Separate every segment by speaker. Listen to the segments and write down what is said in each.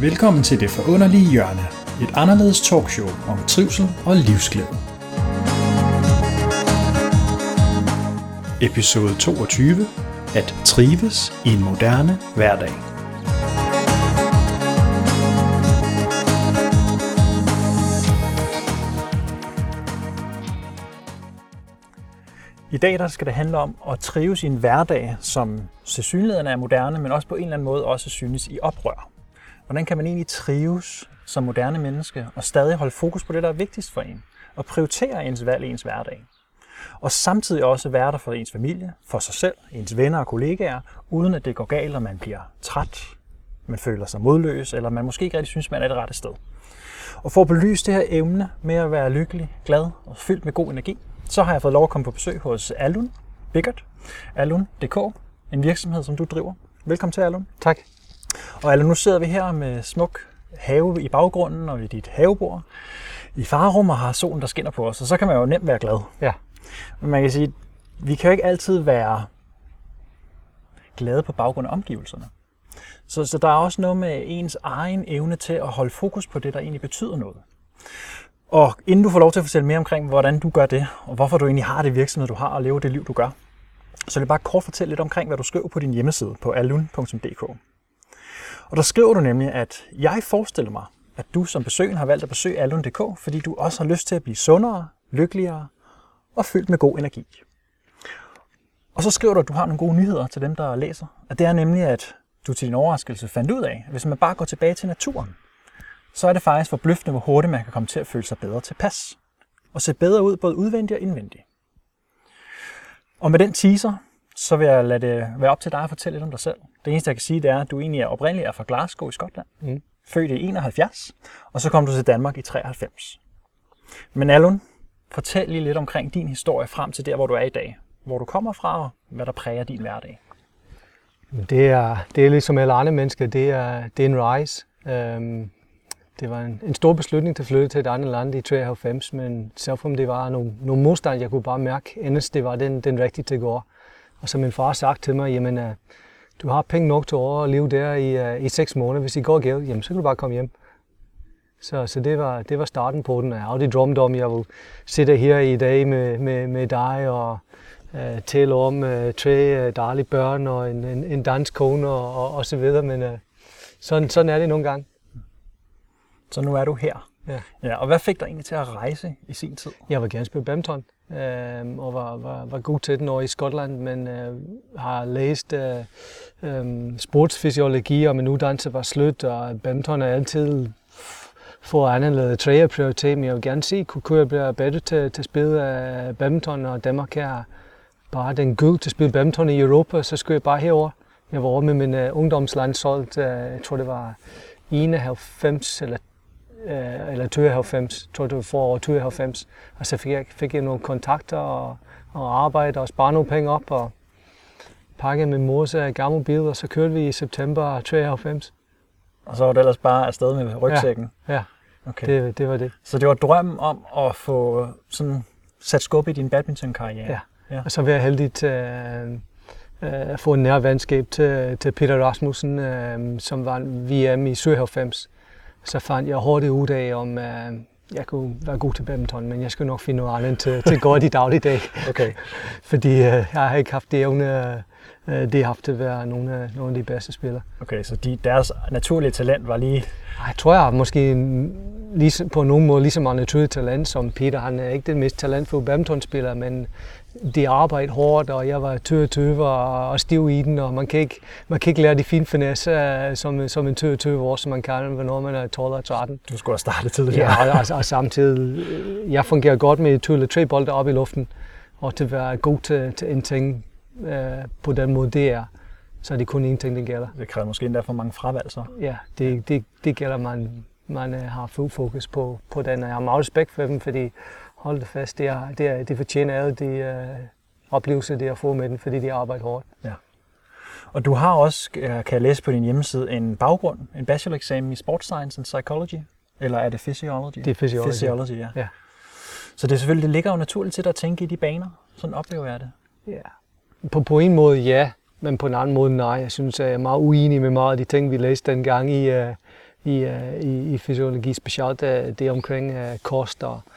Speaker 1: Velkommen til Det Forunderlige Hjørne, et anderledes talkshow om trivsel og livsglæde. Episode 22. At trives i en moderne hverdag. I dag der skal det handle om at trives i en hverdag, som tilsyneladende er moderne, men også på en eller anden måde også synes i oprør. Hvordan kan man egentlig trives som moderne menneske og stadig holde fokus på det, der er vigtigst for en, og prioritere ens valg i ens hverdag? Og samtidig også være der for ens familie, for sig selv, ens venner og kollegaer, uden at det går galt, og man bliver træt, man føler sig modløs, eller man måske ikke rigtig synes, man er det rette sted. Og for at belyse det her emne med at være lykkelig, glad og fyldt med god energi, så har jeg fået lov at komme på besøg hos Alun Biggert, Alun.dk, en virksomhed, som du driver. Velkommen til, Alun.
Speaker 2: Tak.
Speaker 1: Og Alun, nu sidder vi her med smuk have i baggrunden og i dit havebord i farrum og har solen, der skinner på os, og så kan man jo nemt være glad.
Speaker 2: Ja.
Speaker 1: Men man kan sige, vi kan jo ikke altid være glade på baggrund af omgivelserne. Så, så der er også noget med ens egen evne til at holde fokus på det, der egentlig betyder noget. Og inden du får lov til at fortælle mere omkring, hvordan du gør det, og hvorfor du egentlig har det virksomhed, du har, og lever det liv, du gør, så vil jeg bare kort fortælle lidt omkring, hvad du skriver på din hjemmeside på alun.dk. Og der skriver du nemlig, at jeg forestiller mig, at du som besøgende har valgt at besøge alun.dk, fordi du også har lyst til at blive sundere, lykkeligere og fyldt med god energi. Og så skriver du, at du har nogle gode nyheder til dem, der læser. At det er nemlig, at du til din overraskelse fandt ud af, at hvis man bare går tilbage til naturen, så er det faktisk forbløffende, hvor hurtigt man kan komme til at føle sig bedre tilpas. Og se bedre ud både udvendigt og indvendigt. Og med den teaser, så vil jeg lade det være op til dig at fortælle lidt om dig selv. Det eneste, jeg kan sige, det er, at du egentlig er oprindeligt er fra Glasgow i Skotland. Mm. Født i 71, og så kom du til Danmark i 93. Men Alun, fortæl lige lidt omkring din historie frem til der, hvor du er i dag. Hvor du kommer fra, og hvad der præger din hverdag.
Speaker 2: Det er, det er ligesom alle andre mennesker, det er, det er en rejse. Um, det var en, en stor beslutning at flytte til et andet land i 93, men selvom det var nogle, nogle modstand, jeg kunne bare mærke, endest det var den, den rigtige til at gå. Og så min far sagde til mig, jamen, uh, du har penge nok til at leve der i, uh, i seks måneder. Hvis I går galt, jamen, så kan du bare komme hjem. Så, så det, var, det var starten på den. Jeg har aldrig drømt om, at jeg ville sidde her i dag med, med, med dig og uh, tale om uh, tre uh, dejlige børn og en, en, en dansk kone og, og, og så videre. Men uh, sådan, sådan er det nogle gange.
Speaker 1: Så nu er du her.
Speaker 2: Ja.
Speaker 1: ja. Og hvad fik dig egentlig til at rejse i sin tid?
Speaker 2: Jeg vil gerne spille badminton, øh, og var, var, var god til den over i Skotland, men øh, har læst øh, øh, sportsfysiologi, og min uddannelse var slut, og badminton er altid få andet tredje prioritet, men jeg vil gerne se, kunne jeg blive bedre til, til at spille uh, øh, badminton, og Danmark er bare den guld til at spille badminton i Europa, så skulle jeg bare herover. Jeg var over med min uh, ungdomslandshold, uh, jeg tror det var 91 eller øh, eller 92, tror det var for 92. Og så fik jeg, fik jeg nogle kontakter og, og arbejde og spare nogle penge op og pakkede min mors gamle bil, og så kørte vi i september 93.
Speaker 1: Og så var det ellers bare afsted med rygsækken?
Speaker 2: Ja, ja. Okay. Det, det var det.
Speaker 1: Så det var drømmen om at få sådan sat skub i din badmintonkarriere?
Speaker 2: Ja. ja, og så var jeg heldig til øh, at få en nær venskab til, til Peter Rasmussen, øh, som var VM i 97 så fandt jeg hurtigt ud af, om uh, jeg kunne være god til badminton, men jeg skulle nok finde noget andet til, til godt i dagligdag.
Speaker 1: Okay.
Speaker 2: Fordi uh, jeg har ikke haft det evne, uh, det har haft til at være nogle af, nogle af de bedste spillere.
Speaker 1: Okay, så de, deres naturlige talent var lige...
Speaker 2: Jeg tror, jeg har måske lige, på nogen måde lige så meget naturligt talent som Peter. Han er ikke den mest talentfulde badmintonspiller, men de arbejder hårdt, og jeg var tøve tøve og, og stiv i den, og man kan ikke, man kan ikke lære de fine finesse uh, som, som en tøve tøve år, som man kan, når man er 12 og 13.
Speaker 1: Du skulle have startet tidligere.
Speaker 2: Ja, og, og, og samtidig, jeg fungerer godt med to eller tre bolde op i luften, og til at være god til, til en ting uh, på den måde, det er. Så er det kun én ting, det gælder.
Speaker 1: Det kræver måske endda for mange fravalg, så.
Speaker 2: Ja, det, det, det gælder, man, man uh, har fuld fokus på, på den, og jeg har meget respekt for dem, fordi hold det fast, det, er, det, er, det fortjener alle de uh, oplevelser, det har fået med den, fordi de arbejder hårdt.
Speaker 1: Ja. Og du har også, kan jeg læse på din hjemmeside, en baggrund, en bacheloreksamen i Sports Science and Psychology, eller er det Physiology?
Speaker 2: Det er Physiology.
Speaker 1: Physiology, ja.
Speaker 2: ja.
Speaker 1: Så det er selvfølgelig, det ligger jo naturligt til dig at tænke i de baner. Sådan oplever jeg det.
Speaker 2: Ja. På, på en måde ja, men på en anden måde nej. Jeg synes, at jeg er meget uenig med meget af de ting, vi læste dengang i, uh, i, øh, i, i fysiologi, specielt det, det omkring øh, kost og øh,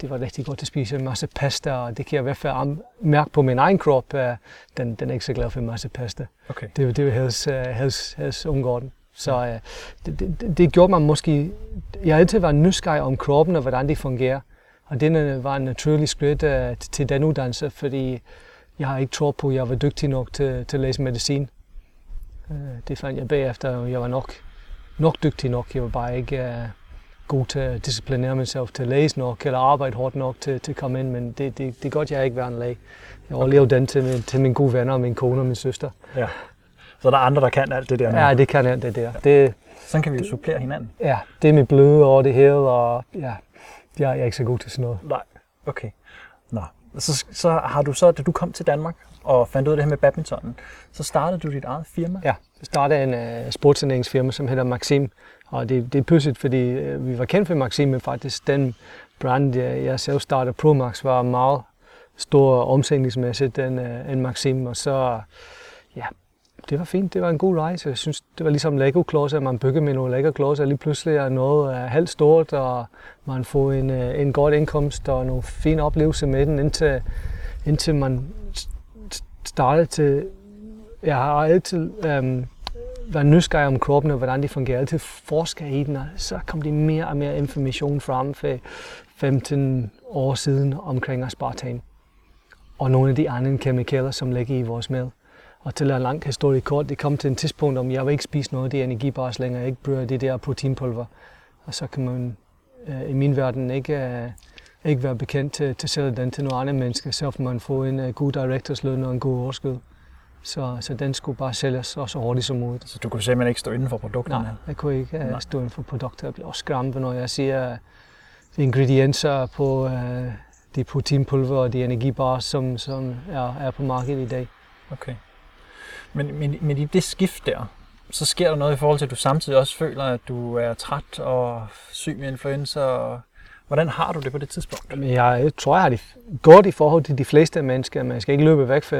Speaker 2: det var rigtig godt at spise en masse pasta, og det kan jeg i hvert fald mærke på min egen krop, øh, den, den er ikke så glad for en masse pasta.
Speaker 1: Okay.
Speaker 2: Det, det vil helst, øh, helst, helst undgå den. Så øh, det, det, det gjorde mig måske... Jeg har altid været nysgerrig om kroppen og hvordan det fungerer. Og det øh, var en naturlig skridt øh, til- til den uddannelse, fordi jeg har ikke troet på, at jeg var dygtig nok til, til at læse medicin. Øh, Det fandt jeg bagefter, og jeg var nok, nok dygtig nok. Jeg var bare ikke øh, god til at disciplinere mig selv til at læse nok, eller arbejde hårdt nok til, til at komme ind, men det, det, det er godt, jeg ikke været en læge. Jeg overlevede den til, min, til mine gode venner, min kone og min søster.
Speaker 1: Ja. Så der er andre, der kan alt det der. nu.
Speaker 2: Ja, det kan jeg, det der. Det,
Speaker 1: Sådan kan vi jo supplere hinanden.
Speaker 2: ja, det er mit bløde over det hele, og ja, jeg er ikke så god til sådan noget.
Speaker 1: Nej. Okay. Nå. Så, så har du så, da du kom til Danmark og fandt ud af det her med badminton, så startede du dit eget firma.
Speaker 2: Ja, jeg startede en uh, sportsindlægningsfirma, som hedder Maxim. Og det, det er pudsigt, fordi øh, vi var kendt for Maxime faktisk den brand, jeg, jeg selv startede, Promax, var meget stor omsætningsmæssigt end, uh, end Maxim. Og så, ja, det var fint. Det var en god rejse. Jeg synes, det var ligesom Lego-klodser. Man bygger med nogle Lego-klodser, og lige pludselig er noget uh, halvt stort, og man får en, uh, en god indkomst og nogle fine oplevelser med den, indtil, indtil man startede til... Jeg har altid um, være nysgerrig om kroppen og hvordan de fungerer. Altid forsker i den, og så kom de mere og mere information frem for 15 år siden omkring aspartam og nogle af de andre kemikalier, som ligger i vores mad. Og til at en lang historie kort, det kom til en tidspunkt, om jeg vil ikke spise noget af de energibars længere, jeg ikke bruger det der proteinpulver. Og så kan man øh, i min verden ikke, øh, ikke være bekendt til, til at sælge den til nogle andre mennesker, så man får en øh, god direktorsløn og en god overskud. Så, så den skulle bare sælges så, så hurtigt som muligt.
Speaker 1: Så du kunne simpelthen ikke stå inden for produkterne.
Speaker 2: Nej, jeg kunne ikke
Speaker 1: Nej.
Speaker 2: uh, stå inden for produkter. Jeg bliver også skræmt, når jeg siger uh, ingredienser på uh, de proteinpulver og de energibarer, som, som er, er på markedet i dag.
Speaker 1: Okay. Men, men, men i det skift der, så sker der noget i forhold til, at du samtidig også føler, at du er træt og syg med influenza. Og hvordan har du det på det tidspunkt?
Speaker 2: Men jeg tror, jeg har det godt i forhold til de fleste mennesker, Man skal ikke løbe væk fra,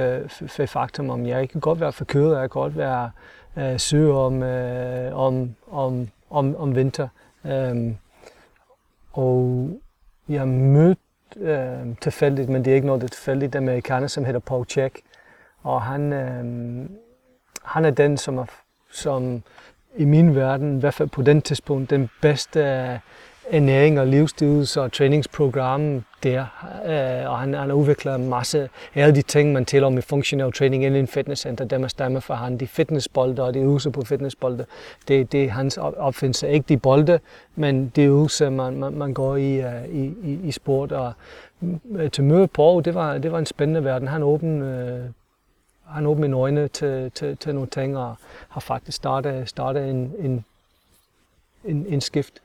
Speaker 2: fra, faktum om, jeg kan godt være forkølet, jeg kan godt være øh, syg om, øh, om, om, om, om vinter. Øhm, og jeg mødte øh, tilfældigt, men det er ikke noget, det er tilfældigt, en amerikaner, som hedder Paul Check. Og han, øh, han er den, som, er, som i min verden, i hvert fald på den tidspunkt, den bedste ernæring og livsstils og træningsprogram der. Øh, og han, han har udviklet en masse af alle de ting, man taler om i funktionel træning inden fitnesscenter, dem er stammer for han. De fitnessbolde og de øvelser på fitnessbolde, det, det er hans opfindelse. Ikke de bolde, men de øvelser, man, man, man går i, uh, i, i, i sport. Og øh, til møde på, det var, det var en spændende verden. Han åbnede uh, han åbnede mine øjne til, til, til nogle ting, og har faktisk startet, startet en, en, en, en skift.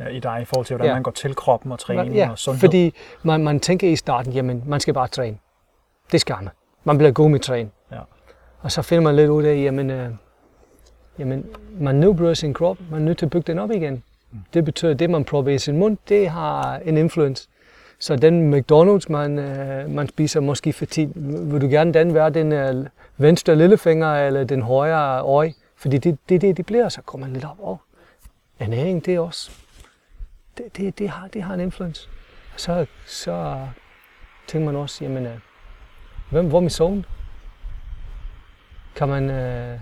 Speaker 1: Ja, I dig i forhold til, hvordan
Speaker 2: Ja.
Speaker 1: man går til kroppen og træning
Speaker 2: Ja,
Speaker 1: og sundhed?
Speaker 2: fordi man, man tænker i starten, jamen man skal bare træne. Det skal man. Man bliver god med at træne.
Speaker 1: Ja.
Speaker 2: Og så finder man lidt ud af, jamen, øh, jamen man nedbryder sin krop, man er nødt til at bygge den op igen. Det betyder, at det man prøver i sin mund, det har en influence. Så den McDonald's, man, øh, man spiser måske for tid, vil du gerne den være den øh, venstre lillefinger eller den højre øje? Fordi det er det, det, det bliver, så kommer man lidt op. Oh, ernæring, det er også, det, det, det, har, det har en influence. Så, så tænker man også, jamen, øh, hvem, hvor er min søvn? Kan man, øh,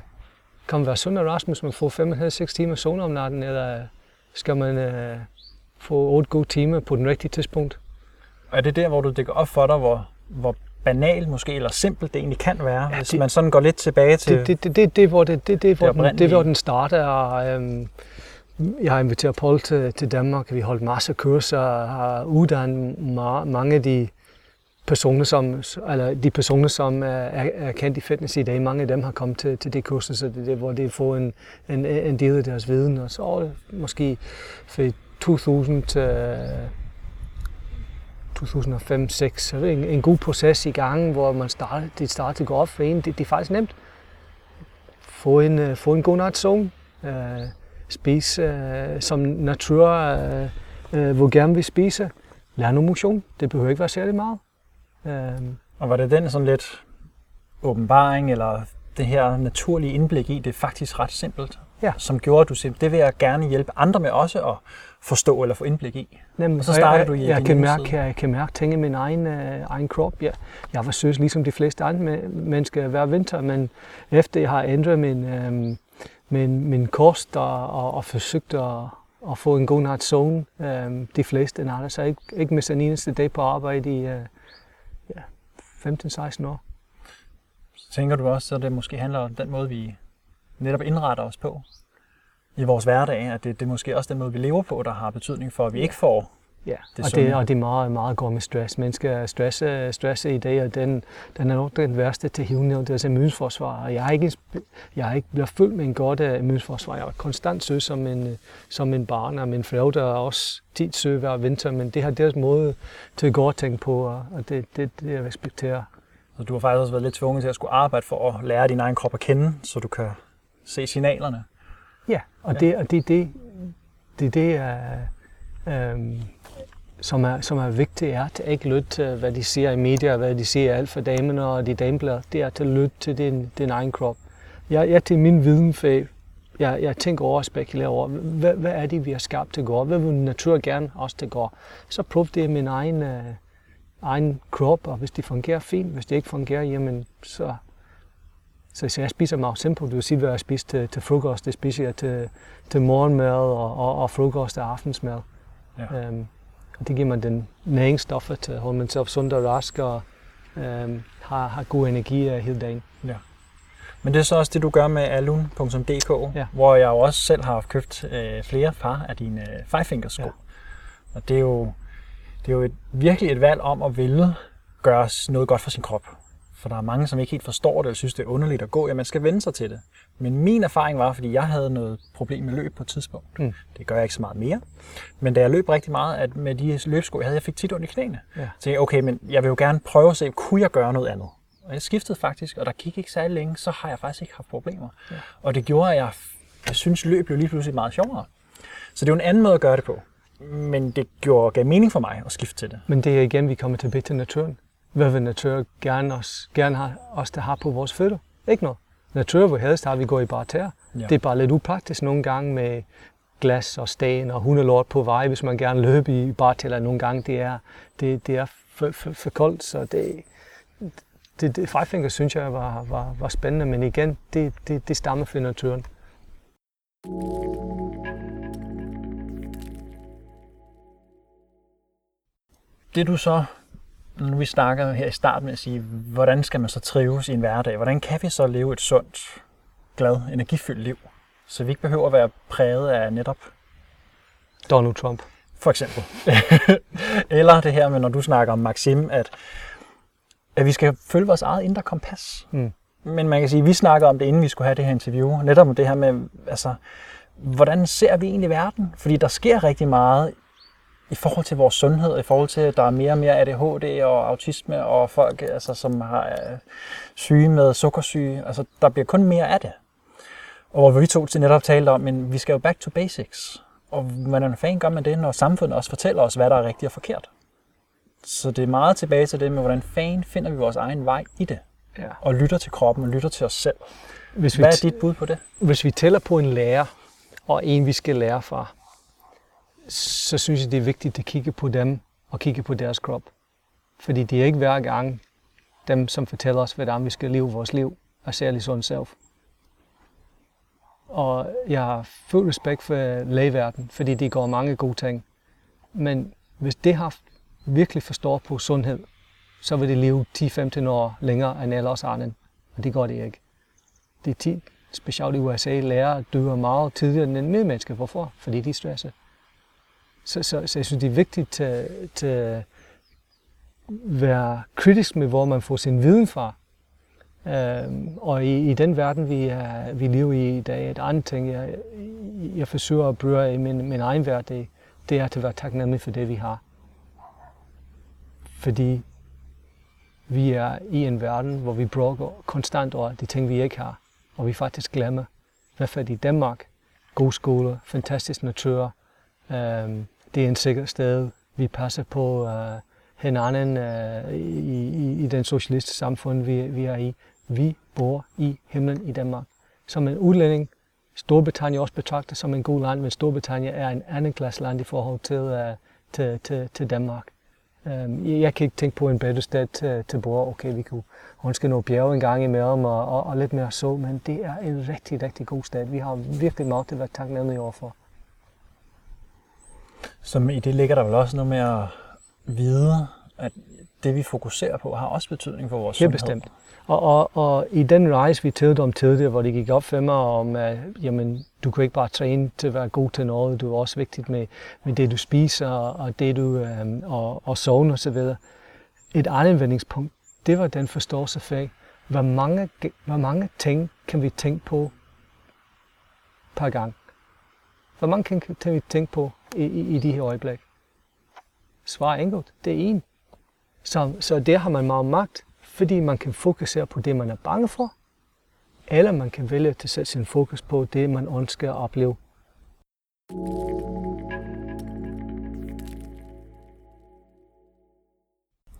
Speaker 2: kan man være sund og rask, hvis man får 5-6 timer søvn om natten, eller skal man øh, få 8 gode timer på den rigtige tidspunkt?
Speaker 1: Og er det der, hvor du dækker op for dig, hvor, hvor banalt måske, eller simpelt det egentlig kan være, ja, hvis
Speaker 2: det-
Speaker 1: man sådan går lidt tilbage til...
Speaker 2: Det, det, det, det, det, hvor det, det, det, hvor den, det, hvor den starter. Og, øhm, jeg har inviteret Paul til, til Danmark. Vi har holdt masser af kurser og har uddannet ma- mange af de personer, som, eller de personer, som er, er, kendt i fitness i dag. Mange af dem har kommet til, til det kurser, så det det, hvor de får en, en, en del af deres viden. Og så er måske fra 2000 til 2005-2006, så er det en, en god proces i gang, hvor man starter, det starter til at gå op for en. Det, det er faktisk nemt få en, øh, få en god nats søvn, Uh, spise øh, som natur, øh, øh, hvor gerne vi spise, lær noget motion, det behøver ikke være særlig meget. Øh,
Speaker 1: Og var det den sådan lidt åbenbaring, eller det her naturlige indblik i, det er faktisk ret simpelt ja. som gjorde, at du siger, det vil jeg gerne hjælpe andre med også at forstå eller få indblik i.
Speaker 2: Jamen, og så starter du i jeg, jeg, kan mærke, jeg, jeg kan mærke ting i min egen, øh, egen krop. Jeg, jeg var søs ligesom de fleste andre mennesker hver vinter, men efter jeg har ændret min, øh, min, min kost og, og, og forsøgt at, at få en god nat søvn, øh, de fleste andre, så ikke, ikke mistet en eneste dag på arbejde i øh, ja, 15-16 år.
Speaker 1: Så tænker du også, at det måske handler om den måde, vi netop indretter os på i vores hverdag, at det, det er måske også den måde, vi lever på, der har betydning for, at vi ikke får
Speaker 2: Ja, det og, det, og det er meget, meget godt med stress. Mennesker stress, stress i dag, og den, den er nok den værste til hivende, det er immunforsvar. Og jeg har ikke, jeg har ikke blevet fyldt med en godt immunforsvar. Jeg var konstant søg som en, som en barn, og min forældre er også tit søg hver vinter, men det har deres måde til at gå og tænke på, og det, det, det jeg respekterer.
Speaker 1: Så du har faktisk også været lidt tvunget til at skulle arbejde for at lære din egen krop at kende, så du kan se signalerne.
Speaker 2: Ja, og ja. det og det, det, det, det er, øhm, som er, som er vigtigt, er at ikke lytte til, hvad de siger i medier, hvad de siger alt for damerne og de dameblad. Det er at lytte til din, din egen krop. Jeg, jeg til min viden, for jeg, jeg tænker over og spekulerer over, hvad, hvad er det, vi har skabt til går? Hvad vil natur gerne også til går? Så prøv det min egen, øh, egen krop, og hvis det fungerer fint, hvis det ikke fungerer, jamen så så, så jeg spiser meget simpelt. Du vil sige, hvad jeg spiser til, til frokost. Det spiser jeg til, til morgenmad og, og, og frokost og aftensmad. Ja. Um, og det giver mig den næringsstoffer til at holde mig selv sund og rask og um, har, har god energi hele dagen. Ja.
Speaker 1: Men det er så også det, du gør med alun.dk, ja. hvor jeg jo også selv har købt øh, flere par af dine øh, Five Fingers sko. Ja. Og det er jo, det er jo et, virkelig et valg om at ville gøre noget godt for sin krop. For der er mange, som ikke helt forstår det, og synes, det er underligt at gå. Ja, man skal vende sig til det. Men min erfaring var, fordi jeg havde noget problem med løb på et tidspunkt. Mm. Det gør jeg ikke så meget mere. Men da jeg løb rigtig meget at med de løbsko, jeg havde, jeg fik tit ondt i knæene. Ja. Så tænkte jeg, okay, men jeg vil jo gerne prøve at se, kunne jeg gøre noget andet? Og jeg skiftede faktisk, og der gik ikke særlig længe, så har jeg faktisk ikke haft problemer. Ja. Og det gjorde, at jeg, jeg synes, løb blev lige pludselig meget sjovere. Så det er jo en anden måde at gøre det på. Men det gjorde, gav mening for mig at skifte til det.
Speaker 2: Men det er igen, vi kommer tilbage til naturen hvad vil natur gerne, os, gerne have os der har på vores fødder? Ikke noget. Natur vil helst at vi går i tæer. Ja. Det er bare lidt upraktisk nogle gange med glas og sten og hundelort på vej, hvis man gerne løber i bartæller nogle gange. Det er, det, det er for, for, for koldt, så det, det, det Five Fingers synes jeg var, var, var spændende, men igen, det, det, det stammer fra naturen.
Speaker 1: Det du så nu vi snakker her i starten med at sige, hvordan skal man så trives i en hverdag? Hvordan kan vi så leve et sundt, glad, energifyldt liv? Så vi ikke behøver at være præget af netop
Speaker 2: Donald Trump.
Speaker 1: For eksempel. Eller det her med, når du snakker om Maxim, at, at vi skal følge vores eget indre kompas. Mm. Men man kan sige, at vi snakker om det, inden vi skulle have det her interview. Netop om det her med, altså, hvordan ser vi egentlig verden? Fordi der sker rigtig meget i forhold til vores sundhed, i forhold til, at der er mere og mere ADHD og autisme og folk, altså, som har øh, syge med sukkersyge. Altså, der bliver kun mere af det. Og hvor vi to til netop talte om, men vi skal jo back to basics. Og hvordan fanden gør man det, når samfundet også fortæller os, hvad der er rigtigt og forkert? Så det er meget tilbage til det med, hvordan fanden finder vi vores egen vej i det? Ja. Og lytter til kroppen og lytter til os selv. Hvis vi Hvad er dit bud på det?
Speaker 2: Hvis vi tæller på en lærer, og en vi skal lære fra, så synes jeg, det er vigtigt at kigge på dem og kigge på deres krop. Fordi det er ikke hver gang dem, som fortæller os, hvordan vi skal leve vores liv, og særligt sådan selv. Og jeg har fuld respekt for lægeverden, fordi det går mange gode ting. Men hvis det har virkelig forstår på sundhed, så vil det leve 10-15 år længere end alle os andre. Og det går det ikke. Det er tit, specielt i USA, lærer dør meget tidligere end medmennesker. Hvorfor? Fordi de stresser. Så, så, så jeg synes, det er vigtigt at, at være kritisk med, hvor man får sin viden fra. Øhm, og i, i den verden, vi, er, vi lever i i dag, et andet ting, jeg, jeg forsøger at bruge i min, min egen hverdag, det er at være taknemmelig for det, vi har. Fordi vi er i en verden, hvor vi bruger konstant over de ting, vi ikke har. Og vi faktisk glemmer, hvad i Danmark, gode skoler, fantastisk natur, øhm, det er en sikker sted. Vi passer på uh, hinanden uh, i, i, i den socialistiske samfund, vi, vi er i. Vi bor i himlen i Danmark. Som en udlænding Storbritannien også betragtet som en god land, men Storbritannien er en anden klasse land i forhold til, uh, til, til, til Danmark. Um, jeg kan ikke tænke på en bedre sted til, til bor. Okay, vi kunne ønske nogle bjerge en gang imellem og, og, og lidt mere så, men det er en rigtig, rigtig god sted. Vi har virkelig meget at være taknemmelige overfor.
Speaker 1: Som i det ligger der vel også noget med at vide, at det vi fokuserer på har også betydning for vores
Speaker 2: Helt
Speaker 1: sundhed.
Speaker 2: bestemt. Og, og, og i den rejse, vi talte om tidligere, hvor det gik op for mig om, at jamen, du kan ikke bare træne til at være god til noget, du er også vigtigt med, med det, du spiser, og det, du, øhm, og, og så videre. Et andet vendingspunkt, det var den forståelse for, hvor mange, hvor mange ting kan vi tænke på per gang. Hvor mange ting kan vi tænke på i, i, i de her øjeblik? Svar enkelt, det er en. Så, så der har man meget magt, fordi man kan fokusere på det, man er bange for, eller man kan vælge at sætte sin fokus på det, man ønsker at opleve.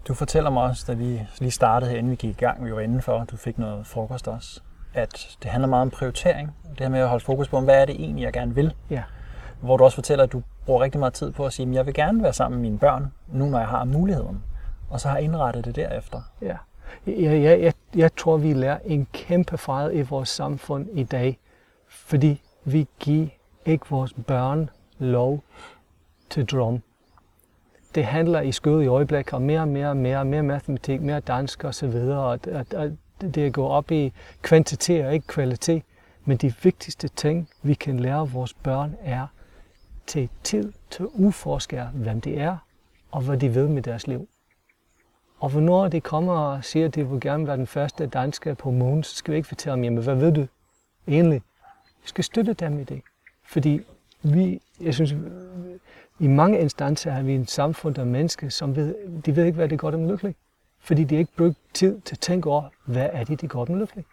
Speaker 1: Du fortæller mig også, da vi lige startede her, inden vi gik i gang, vi var indenfor, du fik noget frokost også, at det handler meget om prioritering. Det her med at holde fokus på, hvad er det egentlig, jeg gerne vil.
Speaker 2: Ja.
Speaker 1: Hvor du også fortæller, at du bruger rigtig meget tid på at sige, at jeg vil gerne være sammen med mine børn, nu når jeg har muligheden. Og så har indrettet det derefter.
Speaker 2: Ja. Jeg, jeg, jeg, jeg tror, vi lærer en kæmpe fejl i vores samfund i dag, fordi vi giver ikke vores børn lov til drøm. Det handler i skødet i øjeblikket om mere og mere og mere, mere matematik, mere dansk og så videre, og at, at det går op i kvantitet og ikke kvalitet. Men de vigtigste ting, vi kan lære vores børn, er til tid til at udforske, hvem de er, og hvad de vil med deres liv. Og hvornår de kommer og siger, at de vil gerne være den første dansker på månen, så skal vi ikke fortælle dem, jamen hvad ved du egentlig? Vi skal støtte dem i det. Fordi vi, jeg synes, i mange instanser har vi en samfund af mennesker, som ved, de ved ikke, hvad det gør dem lykkelig. Fordi de ikke brugt tid til at tænke over, hvad er det, de gør dem lykkelig.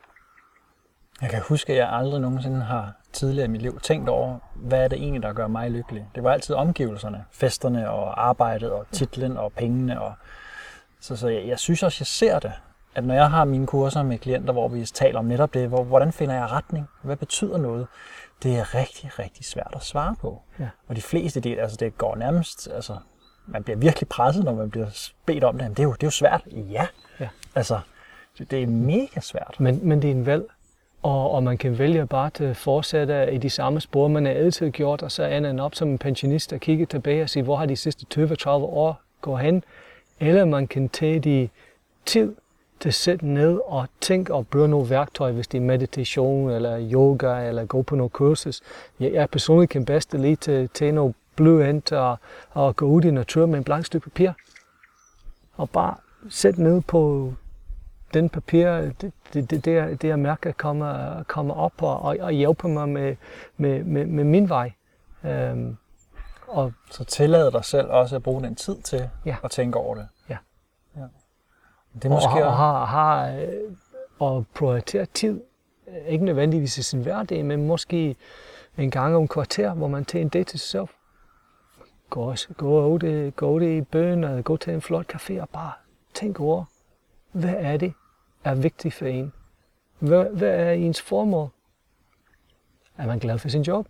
Speaker 1: Jeg kan huske, at jeg aldrig nogensinde har tidligere i mit liv tænkt over, hvad er det egentlig, der gør mig lykkelig. Det var altid omgivelserne, festerne og arbejdet og titlen og pengene. Og... Så, så jeg, jeg synes også, jeg ser det, at når jeg har mine kurser med klienter, hvor vi taler om netop det, hvor, hvordan finder jeg retning, hvad betyder noget, det er rigtig, rigtig svært at svare på.
Speaker 2: Ja.
Speaker 1: Og de fleste, det, altså det går nærmest, altså man bliver virkelig presset, når man bliver bedt om det. Men det er jo, det er jo svært. Ja.
Speaker 2: Ja.
Speaker 1: Altså, det, det er mega svært.
Speaker 2: Men, men det er en valg, og, og man kan vælge bare at fortsætte i de samme spor, man har altid gjort, og så ender man op som en pensionist og kigge tilbage og sige, hvor har de sidste 20-30 år gået hen? Eller man kan tage de tid til at sætte ned og tænke og bruge nogle værktøj, hvis det er meditation eller yoga eller gå på nogle kursus. Jeg, jeg personligt kan bedst lige til at tage nogle blyant og, og gå ud i naturen med en blank stykke papir. Og bare sætte ned på den papir, det, det, det, det, jeg mærker kommer, kommer op og, og, og hjælper mig med, med, med, med min vej. Um,
Speaker 1: og så tillad dig selv også at bruge den tid til
Speaker 2: ja.
Speaker 1: at tænke over det.
Speaker 2: Ja.
Speaker 1: ja. Det er måske
Speaker 2: og har, har, har og prioritere tid, ikke nødvendigvis i sin hverdag, men måske en gang om kvarter, hvor man tager en dag til sig selv. Gå, gå, ud, gå ud i bøn og gå til en flot café og bare tænk over, hvad er det, er vigtigt for en? Hvad, hvad er ens formål? Er man glad for sin job?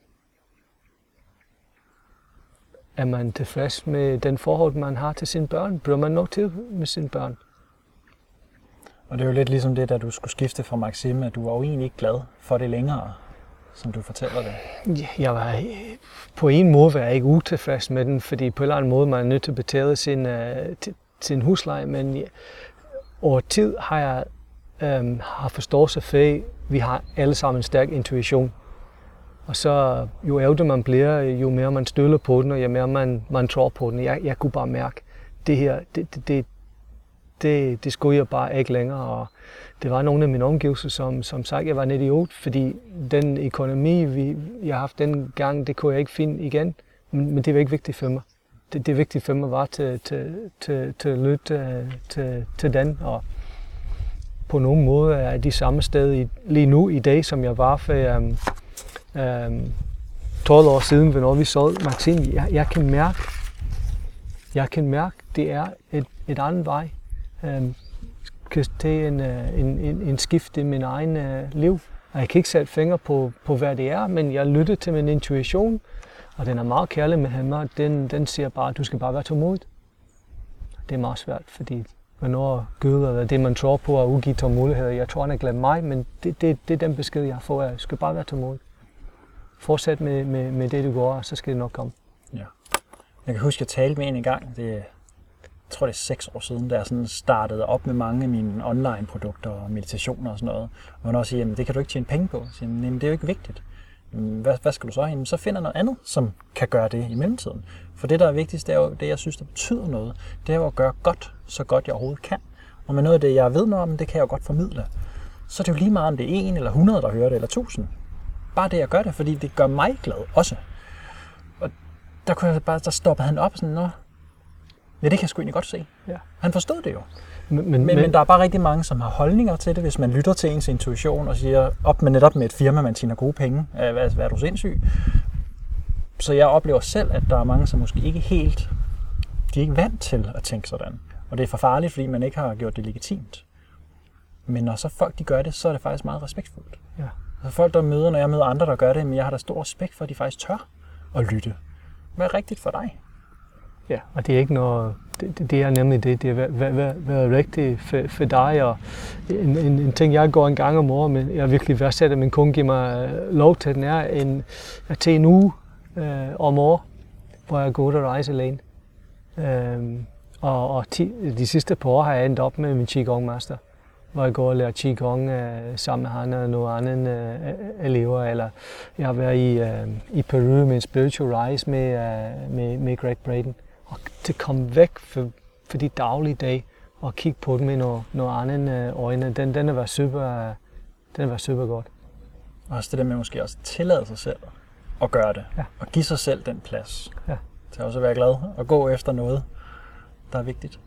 Speaker 2: Er man tilfreds med den forhold, man har til sine børn? Bruger man nok til med sine børn?
Speaker 1: Og det er jo lidt ligesom det, da du skulle skifte fra Maxime, at du var jo egentlig ikke glad for det længere, som du fortæller det.
Speaker 2: Jeg var på en måde var jeg ikke utilfreds med den, fordi på en eller anden måde man er nødt til at betale sin, uh, sin husleje, men over tid har jeg øhm, har forståelse for, at vi har alle sammen en stærk intuition. Og så jo ældre man bliver, jo mere man støller på den, og jo mere man, man tror på den. Jeg, jeg kunne bare mærke, det her, det, det, det, det, det skulle jeg bare ikke længere. Og det var nogle af mine omgivelser, som, som sagt, jeg var en idiot, fordi den økonomi, vi, jeg har haft den gang, det kunne jeg ikke finde igen. Men, men det var ikke vigtigt for mig. Det, det vigtige for mig var til, til, til, til at lytte til, til den. Og på nogen måde er jeg de samme sted i, lige nu i dag, som jeg var for um, um, 12 år siden, når vi så Maxim. Jeg, jeg kan mærke, jeg kan mærke, det er et, et andet vej um, kan tage en, øh, en, en, en skift i min egen uh, liv. Og jeg kan ikke sætte fingre på, på, hvad det er, men jeg lytter til min intuition, og den er meget kærlig med ham, den, den siger bare, at du skal bare være tålmodig. Det er meget svært, fordi hvornår Gud eller det, man tror på, er ugivet tålmodighed. Jeg tror, han har glemt mig, men det, det, det er den besked, jeg får. Jeg skal bare være tålmodig. Fortsæt med, med, med det, du går, og så skal det nok komme.
Speaker 1: Ja. Jeg kan huske, at jeg talte med en i gang. Det, jeg tror, det er seks år siden, da jeg sådan startede op med mange af mine online-produkter og meditationer og sådan noget. Og hun også siger, at det kan du ikke tjene penge på. Jeg siger, men det er jo ikke vigtigt. Hvad, hvad skal du så? Jamen, så finder noget andet, som kan gøre det i mellemtiden. For det, der er vigtigst, det er jo det, jeg synes, der betyder noget. Det er jo at gøre godt, så godt jeg overhovedet kan. Og med noget af det, jeg ved noget om, det kan jeg jo godt formidle. Så det er jo lige meget, om det er en eller 100, der hører det, eller 1000. Bare det, jeg gør det, fordi det gør mig glad også. Og der, kunne jeg bare, der stoppede han op sådan, Nå, ja, det kan jeg sgu egentlig godt se.
Speaker 2: Ja.
Speaker 1: Han forstod det jo.
Speaker 2: Men,
Speaker 1: Men, men, men der er bare rigtig mange, som har holdninger til det, hvis man lytter til ens intuition og siger, op med netop med et firma, man tjener gode penge, øh, hvad, hvad er du sindssyg? Så jeg oplever selv, at der er mange, som måske ikke helt, de er ikke vant til at tænke sådan. Og det er for farligt, fordi man ikke har gjort det legitimt. Men når så folk de gør det, så er det faktisk meget respektfuldt.
Speaker 2: Ja.
Speaker 1: Så folk, der møder, når jeg møder andre, der gør det, men jeg har da stor respekt for, at de faktisk tør at lytte. Hvad er rigtigt for dig?
Speaker 2: Ja, og det er ikke noget, det, det, er nemlig det, det er været, været hvad, rigtigt for, for dig, og en, en, en ting, jeg går en gang om året, men jeg virkelig værdsætter, at min kone giver mig øh, lov til, den er en, at til en uge øh, om året, hvor jeg går ud og rejser alene. Øhm, og og ti, de sidste par år har jeg endt op med min Qigong Master, hvor jeg går og lærer Qigong øh, sammen med han og nogle andre øh, øh, elever. Eller jeg har været i, øh, i Peru med en spiritual rise med, øh, med, med Greg Braden. Og til at komme væk for, for de daglige dage og kigge på dem med nogle, nogle andre øh, øjne, den, den har været super, den har været super godt.
Speaker 1: Og også det der med måske også tillade sig selv at gøre det.
Speaker 2: Ja.
Speaker 1: Og give sig selv den plads.
Speaker 2: Ja.
Speaker 1: Til også at være glad og gå efter noget, der er vigtigt.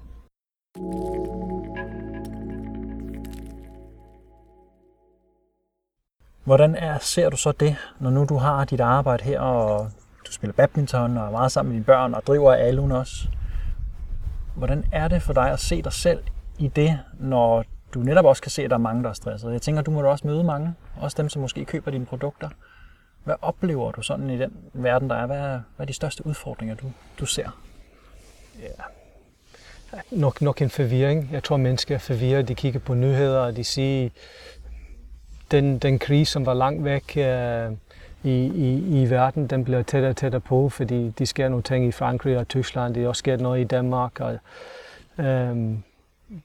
Speaker 1: Hvordan er, ser du så det, når nu du har dit arbejde her, og du spiller badminton og er meget sammen med dine børn og driver Alun også? Hvordan er det for dig at se dig selv i det, når du netop også kan se, at der er mange, der er stresset? Jeg tænker, du må da også møde mange, også dem, som måske køber dine produkter. Hvad oplever du sådan i den verden, der er? Hvad er, hvad er de største udfordringer, du, du ser?
Speaker 2: Ja. Nok, nok en forvirring. Jeg tror, mennesker er forvirret. De kigger på nyheder, og de siger, den, den krig, som var langt væk øh, i, i, i verden, den bliver tættere og tættere på, fordi de sker nogle ting i Frankrig og Tyskland. Det er også sket noget i Danmark. Og, øhm,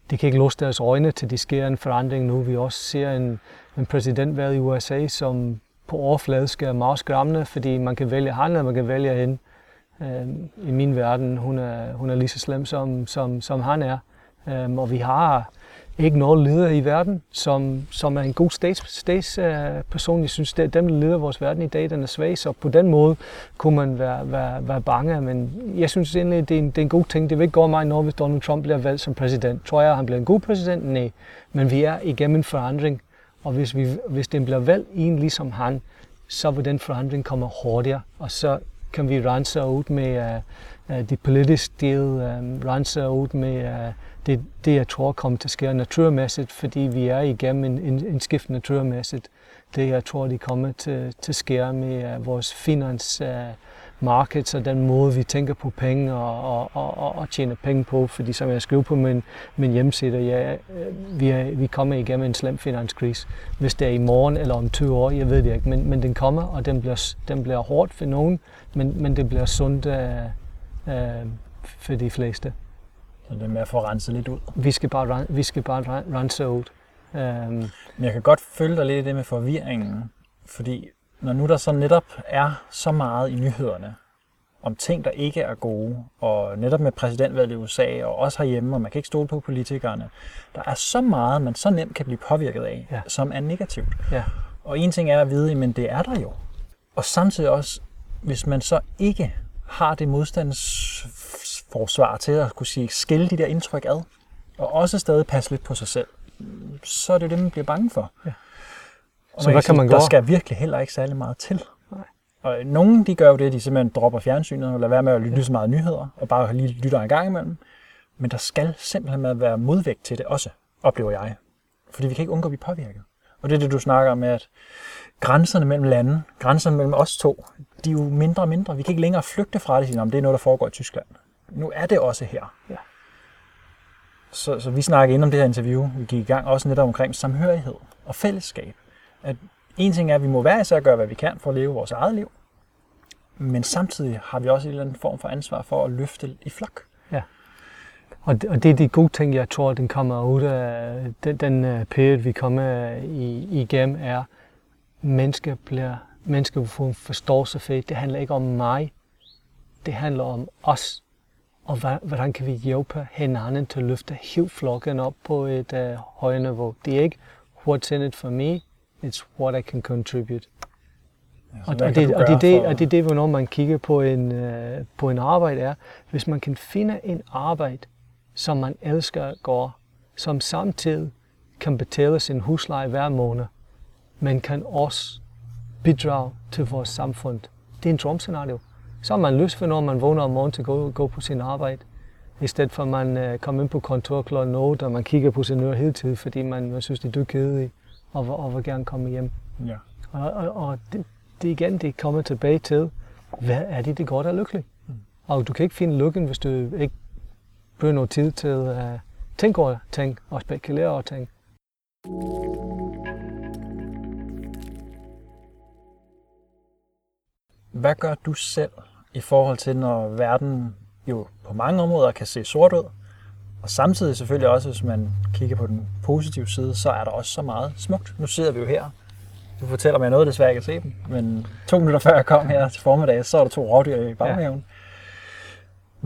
Speaker 2: de kan ikke låse deres øjne til, de sker en forandring nu. Vi også ser en, en præsidentvalg i USA, som på overfladisk er meget skræmmende, fordi man kan vælge han, eller man kan vælge hende. Øhm, I min verden, hun er, hun er lige så slem, som, som, som han er. Øhm, og vi har ikke nogen leder i verden, som, som er en god statsperson. Stats, uh, Jeg synes, det er dem, der leder vores verden i dag, den er svag, så på den måde kunne man være, være, være bange. Men jeg synes egentlig, det er, en, det er en god ting. Det vil ikke gå mig noget, hvis Donald Trump bliver valgt som præsident. Tror jeg, at han bliver en god præsident? Nej. Men vi er igennem en forandring, og hvis, vi, hvis den bliver valgt en ligesom han, så vil den forandring komme hurtigere, og så kan vi rense ud med uh, uh, de politiske del, øh, um, rense ud med uh, det, det, jeg tror kommer til at ske naturmæssigt, fordi vi er igennem en, en, en skift naturmæssigt. Det, jeg tror, de kommer til, til at ske med uh, vores finans øh, uh, markets og den måde, vi tænker på penge og, og, og, og tjener penge på. Fordi som jeg skriver på min, min hjemmeside, ja, øh, vi, er, vi kommer igennem en slem finanskrise. Hvis det er i morgen eller om 20 år, jeg ved det ikke, men, men den kommer, og den bliver, den bliver hårdt for nogen, men, men det bliver sundt uh, uh, for de fleste.
Speaker 1: Så det er med at få renset lidt ud.
Speaker 2: Vi skal bare, vi skal bare rense ud. Um,
Speaker 1: Men jeg kan godt følge dig lidt i det med forvirringen, fordi når nu der så netop er så meget i nyhederne om ting, der ikke er gode, og netop med præsidentvalget i USA, og også herhjemme, og man kan ikke stole på politikerne, der er så meget, man så nemt kan blive påvirket af,
Speaker 2: Ja.
Speaker 1: som er negativt.
Speaker 2: ja,
Speaker 1: Og en ting er at vide, men det er der jo. Og samtidig også, hvis man så ikke har det modstandsforsvar til at kunne sige, skille de der indtryk ad, og også stadig passe lidt på sig selv, så er det det, man bliver bange for.
Speaker 2: Ja.
Speaker 1: Og
Speaker 2: Så hvad kan
Speaker 1: sige,
Speaker 2: man
Speaker 1: Der
Speaker 2: gøre?
Speaker 1: skal virkelig heller ikke særlig meget til.
Speaker 2: Nej.
Speaker 1: Og nogen, de gør jo det, de simpelthen dropper fjernsynet og lader være med at lytte så meget nyheder, og bare lige lytter en gang imellem. Men der skal simpelthen med at være modvægt til det også, oplever jeg. Fordi vi kan ikke undgå at blive påvirket. Og det er det, du snakker om med, at grænserne mellem lande, grænserne mellem os to, de er jo mindre og mindre. Vi kan ikke længere flygte fra det, om det er noget, der foregår i Tyskland. Nu er det også her.
Speaker 2: Ja.
Speaker 1: Så, så vi snakker ind om det her interview. Vi gik i gang også netop omkring samhørighed og fællesskab. At en ting er, at vi må være især gøre, hvad vi kan for at leve vores eget liv. Men samtidig har vi også en eller anden form for ansvar for at løfte i flok.
Speaker 2: Og det, og det er de gode ting, jeg tror, den kommer ud af den, den uh, periode, vi kommer i, igennem, er, mennesker bliver, mennesker en forståelse for, det handler ikke om mig, det handler om os, og hvordan kan vi hjælpe hinanden til at løfte hele flokken op på et uh, højere niveau. Det er ikke, what's in it for me, it's what I can contribute.
Speaker 1: Ja,
Speaker 2: Og, og, det, og, det, det, og det er det, hvornår man kigger på en, øh, på en arbejde er, hvis man kan finde en arbejde, som man elsker at gøre, som samtidig kan betale sin husleje hver måned, men kan også bidrage til vores samfund. Det er en drømscenario. Så har man lyst for, når man vågner om morgenen til at gå, gå på sin arbejde, i stedet for at man øh, kommer ind på kontor kl. 8, og man kigger på sin øre hele tiden, fordi man, man synes, det er kedeligt, og, og vil gerne komme hjem.
Speaker 1: Ja.
Speaker 2: Og, og, og det, det igen, det kommer tilbage til, hvad er det, det gør dig lykkelig?
Speaker 1: Mm.
Speaker 2: Og du kan ikke finde lykken, hvis du ikke bruger noget tid til at uh, tænke over ting og spekulere over ting.
Speaker 1: Hvad gør du selv i forhold til, når verden jo på mange områder kan se sort ud, og samtidig selvfølgelig også, hvis man kigger på den positive side, så er der også så meget smukt. Nu sidder vi jo her. Du fortæller mig noget, desværre ikke at se dem, men to minutter før jeg kom her til formiddag, så er der to rovdyr i baghaven. Ja.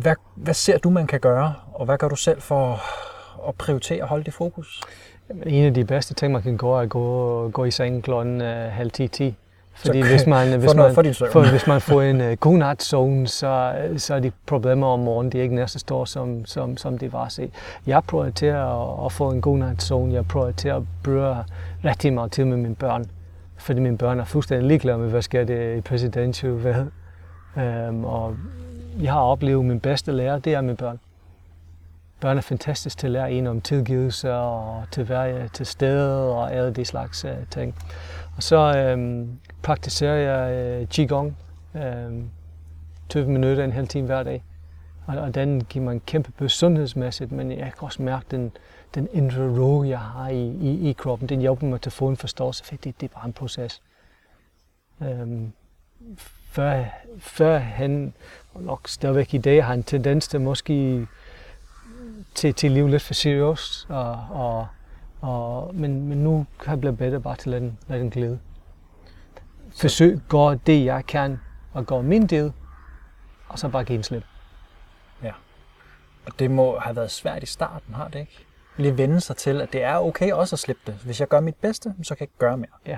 Speaker 1: Hvad, hvad ser du, man kan gøre, og hvad gør du selv for at prioritere og holde det fokus?
Speaker 2: Jamen, en af de bedste ting, man kan gøre, er at gå, gå i seng kl. Uh, halv 10-10. Fordi hvis man, hvis, man,
Speaker 1: for
Speaker 2: for, hvis man får en uh, god natsøvn, så, så er de problemer om morgenen, de er ikke nær så store, som, som, som det var set. Jeg prøver til at, at få en god natsøvn. Jeg prøver til at bruge rigtig meget tid med mine børn. Fordi mine børn er fuldstændig ligeglade med, hvad sker det i præsidentvalget. Um, og jeg har oplevet, min bedste lærer, det er mine børn. Børn er fantastisk til at lære en om tilgivelse og til at være til stede og alle de slags uh, ting. Og så øhm, praktiserer jeg øh, Qigong, øh, 20 minutter, en halv time hver dag. Og, og den giver mig en kæmpe bøs sundhedsmæssigt, men jeg kan også mærke den, den indre ro, jeg har i, i, i kroppen. Den hjælper mig til at få en forståelse, for det, det er bare en proces. Øhm, før, før han, og nok stadigvæk i dag, har en tendens til måske til, til livet lidt for seriøst, og, og, og, men, men nu kan jeg blive bedre bare til at lade den, lade den glæde. Forsøg at gøre det, jeg kan, og gøre min del, og så bare give en slip.
Speaker 1: Ja. Og det må have været svært i starten, har det ikke? Lige vende sig til, at det er okay også at slippe det. Hvis jeg gør mit bedste, så kan jeg ikke gøre mere.
Speaker 2: Ja.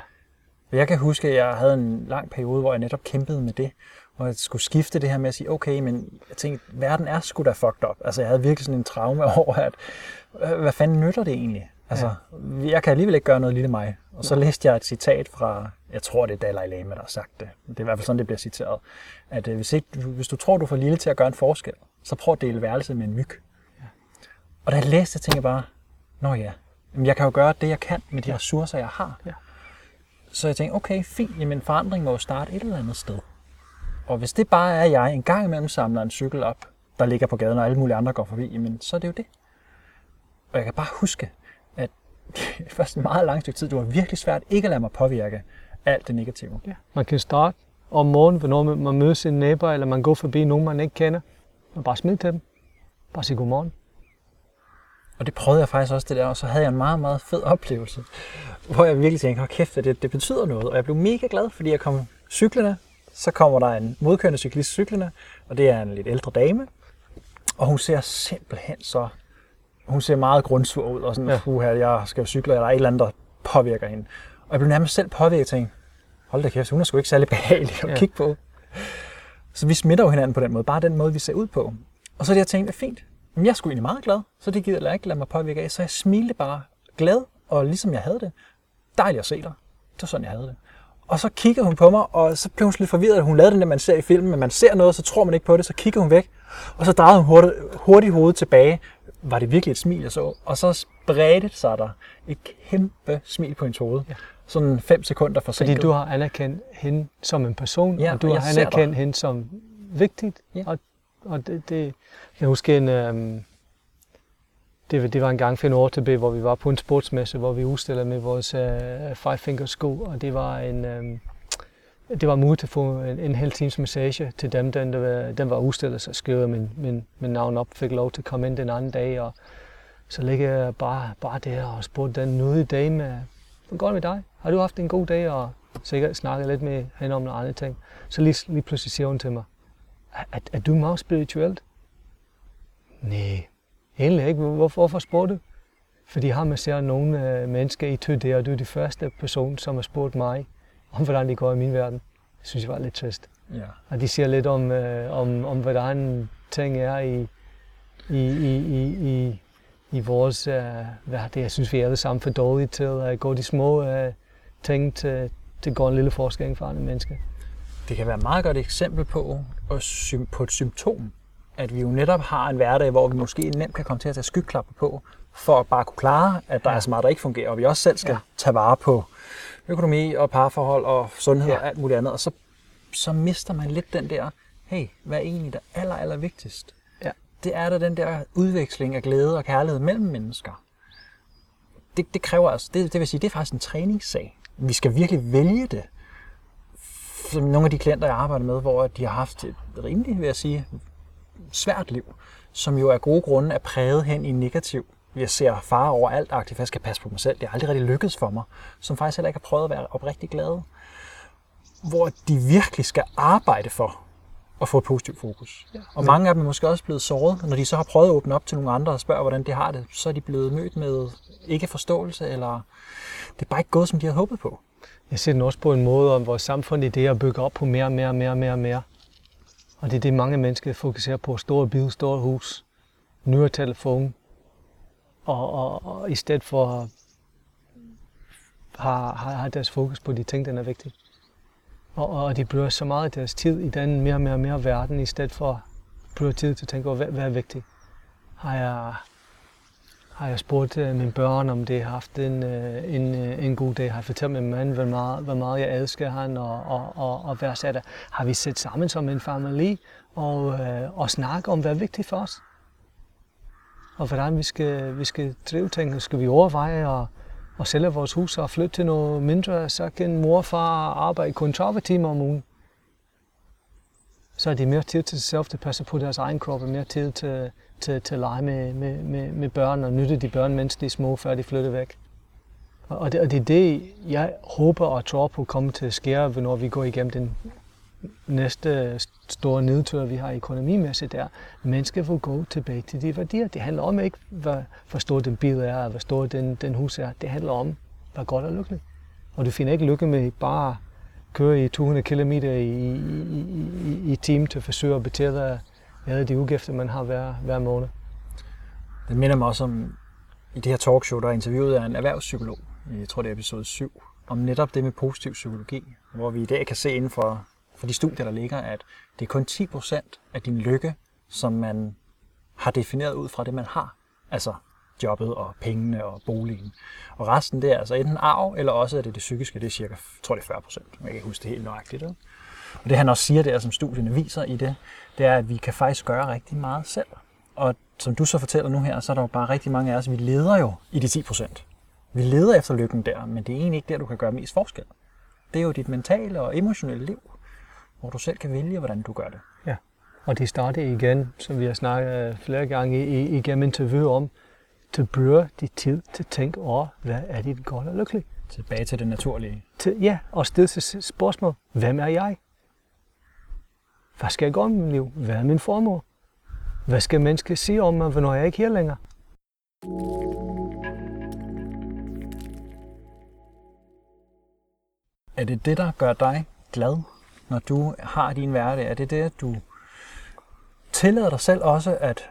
Speaker 1: Jeg kan huske, at jeg havde en lang periode, hvor jeg netop kæmpede med det, og jeg skulle skifte det her med at sige, okay, men jeg tænkte, verden er sgu da fucked up. Altså, jeg havde virkelig sådan en traume over, at hvad fanden nytter det egentlig? Altså, ja. jeg kan alligevel ikke gøre noget lille mig. Og så læste jeg et citat fra, jeg tror det er Dalai Lama, der har sagt det. Det er i hvert fald sådan, det bliver citeret. At øh, hvis, ikke, hvis du tror, du er for lille til at gøre en forskel, så prøv at dele værelset med en myg. Ja. Og da jeg læste tænkte jeg bare, nå ja, jeg kan jo gøre det, jeg kan med de ja. ressourcer, jeg har.
Speaker 2: Ja.
Speaker 1: Så jeg tænkte, okay, fint, jamen forandring må jo starte et eller andet sted. Og hvis det bare er, at jeg en gang imellem samler en cykel op, der ligger på gaden, og alle mulige andre går forbi, jamen så er det jo det. Og jeg kan bare huske, først en meget lang stykke tid, det var virkelig svært ikke at lade mig påvirke alt det negative.
Speaker 2: Ja. Man kan starte om morgenen, når man møder sine neighbor, eller man går forbi nogen, man ikke kender, og bare smil til dem. Bare sige godmorgen.
Speaker 1: Og det prøvede jeg faktisk også det der, og så havde jeg en meget, meget fed oplevelse, hvor jeg virkelig tænkte, kæft, det, det betyder noget. Og jeg blev mega glad, fordi jeg kom cyklerne, så kommer der en modkørende cyklist cyklerne, og det er en lidt ældre dame, og hun ser simpelthen så, hun ser meget grundsur ud, og sådan, ja. puha, jeg skal jo cykle, eller der er et eller andet, der påvirker hende. Og jeg blev nærmest selv påvirket, og tænkte, hold da kæft, hun er sgu ikke særlig behagelig at ja. kigge på. Så vi smitter jo hinanden på den måde, bare den måde, vi ser ud på. Og så det, jeg tænkte, fint, men jeg skulle egentlig meget glad, så det gider jeg ikke lade mig påvirke af. Så jeg smilte bare glad, og ligesom jeg havde det. Dejligt at se dig. Det var sådan, jeg havde det. Og så kiggede hun på mig, og så blev hun lidt forvirret, at hun lavede den der, man ser i filmen, men man ser noget, så tror man ikke på det, så kigger hun væk. Og så drejede hun hurtigt, hurtigt hovedet tilbage var det virkelig et smil, jeg så. Og så spredte sig der et kæmpe smil på hendes hoved. Ja. Sådan fem sekunder forsinket.
Speaker 2: Fordi du har anerkendt hende som en person,
Speaker 1: Ja,
Speaker 2: og du
Speaker 1: og
Speaker 2: har anerkendt hende som vigtigt.
Speaker 1: Ja.
Speaker 2: Og, og det, det, jeg husker en, øhm, det, var- det var en gang for en år tilbage, hvor vi var på en sportsmesse, hvor vi udstillede med vores øh, Five Finger sko, og det var en, øhm, det var muligt at få en, en hel times massage til dem, den, der var, den var udstillet, så skrev jeg min, min, min navn op, fik lov til at komme ind den anden dag, og så ligger jeg bare, bare der og spurgte den nødige dame, hvordan går det med dig? Har du haft en god dag? Og sikkert snakket lidt med hende om nogle andre ting. Så lige, lige pludselig siger hun til mig, er, er, du meget spirituelt? Nej, egentlig ikke. Hvorfor, hvorfor spurgte du? Fordi har har ser nogle øh, mennesker i Tødé, og du er de første person, som har spurgt mig, om hvordan det går i min verden. Det synes jeg var lidt trist.
Speaker 1: Ja.
Speaker 2: Og de siger lidt om, øh, om, om hvordan ting er i, i, i, i, i, i vores øh, verden. Jeg synes, vi er alle sammen for dårlige til at gå de små øh, ting til, til gå en lille forskel for andre mennesker.
Speaker 1: Det kan være et meget godt eksempel på, sym- på et symptom, at vi jo netop har en hverdag, hvor vi måske nemt kan komme til at tage skyklapper på, for at bare kunne klare, at der
Speaker 2: Ja.
Speaker 1: er så meget, der ikke fungerer, og vi også selv skal
Speaker 2: Ja.
Speaker 1: tage vare på økonomi og parforhold og sundhed
Speaker 2: Ja.
Speaker 1: og alt muligt andet, og så, så mister man lidt den der, hey, hvad er egentlig det aller, aller vigtigst?
Speaker 2: Ja.
Speaker 1: Det er da den der udveksling af glæde og kærlighed mellem mennesker. Det, det kræver altså, det, det vil sige, det er faktisk en træningssag. Vi skal virkelig vælge det som nogle af de klienter, jeg arbejder med, hvor de har haft et rimelig, vil jeg sige, svært liv, som jo af gode grunde er præget hen i negativ. Jeg ser far overalt, aktivt, jeg skal passe på mig selv. Det er aldrig rigtig lykkedes for mig, som faktisk heller ikke har prøvet at være oprigtig glade. Hvor de virkelig skal arbejde for at få et positivt fokus. Ja. Og mange af dem er måske også blevet såret, når de så har prøvet at åbne op til nogle andre og spørge, hvordan de har det, så er de blevet mødt med ikke forståelse, eller det er bare ikke gået, som de havde håbet på.
Speaker 2: Jeg ser den også på en måde, om vores samfund i det at bygge op på mere, mere, mere, mere, mere. Og det er det, mange mennesker fokuserer på. Store bil, store hus, nyere telefon. Og, og, og i stedet for har, har, har deres fokus på de ting, der er vigtige. Og, og de bruger så meget af deres tid i den mere og mere, mere verden, i stedet for at bruge tid til at tænke over, hvad, hvad er vigtigt. Har jeg, har jeg spurgt uh, mine børn, om de har haft en, uh, en, uh, en god dag. Har jeg fortalt min mand, hvor meget, hvor meget jeg elsker han og, og, og, og værdsætter. Har vi set sammen som en familie og, uh, og snakke om, hvad er vigtigt for os? Og hvordan vi skal, vi skal drive ting. Skal vi overveje at, at sælge vores hus og flytte til noget mindre, så kan mor og far arbejde kun 30 timer om ugen. Så er de mere tid til sig selv, til at passe på deres egen krop, og mere tid til, til, til at lege med, med, med, med børn og nytte de børn, mens de er små, før de flytter væk. Og, og, det, og det er det, jeg håber og tror på kommer til at ske, når vi går igennem den næste store nedtur, vi har økonomimæssigt, er, at mennesker vil gå tilbage til de værdier. Det handler om ikke, hvor, hvor stor den bil er, hvor stor den, den hus er. Det handler om, hvad godt og lykkeligt. Og du finder ikke lykke med bare køre i 200 km i, i, i, i, i time til at forsøge at betale alle de udgifter, man har hver, hver måned.
Speaker 1: Det minder mig også om, i det her talkshow, der er interviewet af en erhvervspsykolog, jeg tror det er episode 7, om netop det med positiv psykologi, hvor vi i dag kan se inden for, for de studier, der ligger, at det er kun 10% af din lykke, som man har defineret ud fra det, man har. Altså jobbet og pengene og boligen. Og resten, det er altså enten arv, eller også er det det psykiske, det er cirka, tror det er 40 procent. Jeg kan ikke huske det helt nøjagtigt. Ikke? Og det han også siger der, som studierne viser i det, det er, at vi kan faktisk gøre rigtig meget selv. Og som du så fortæller nu her, så er der jo bare rigtig mange af os, vi leder jo i de 10 procent. Vi leder efter lykken der, men det er egentlig ikke der, du kan gøre mest forskel. Det er jo dit mentale og emotionelle liv, hvor du selv kan vælge, hvordan du gør det.
Speaker 2: Ja. Og de starter igen, som vi har snakket flere gange i, igennem interview om, til bruge de tid til at tænke over, hvad er dit godt og lykkeligt.
Speaker 1: Tilbage til det naturlige.
Speaker 2: Til, ja, og stille sig spørgsmål, hvem er jeg? Hvad skal jeg gøre med mit liv? Hvad er min formål? Hvad skal mennesker sige om mig, hvornår jeg ikke er her længere?
Speaker 1: Er det det, der gør dig glad, når du har din hverdag? Er det det, at du tillader dig selv også at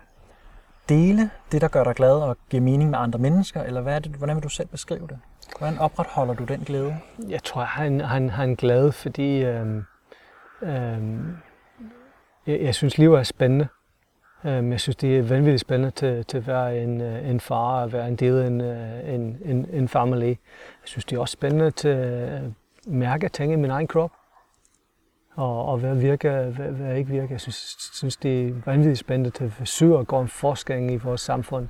Speaker 1: dele det, der gør dig glad og giver mening med andre mennesker? Eller hvad er det, hvordan vil du selv beskrive det? Hvordan opretholder du den glæde?
Speaker 2: Jeg tror, han, han, han en glad, fordi øhm, øhm, jeg, jeg synes, livet er spændende. Um, jeg synes, det er vanvittigt spændende til, til at være en, øh, en far og være en del af en, øh, en, en, en family. Jeg synes, det er også spændende til at mærke ting i min egen krop. Og, og hvad virker, hvad, hvad ikke virker. Jeg synes, synes, det er vanvittigt spændende til at forsøge at gå en forskning i vores samfund.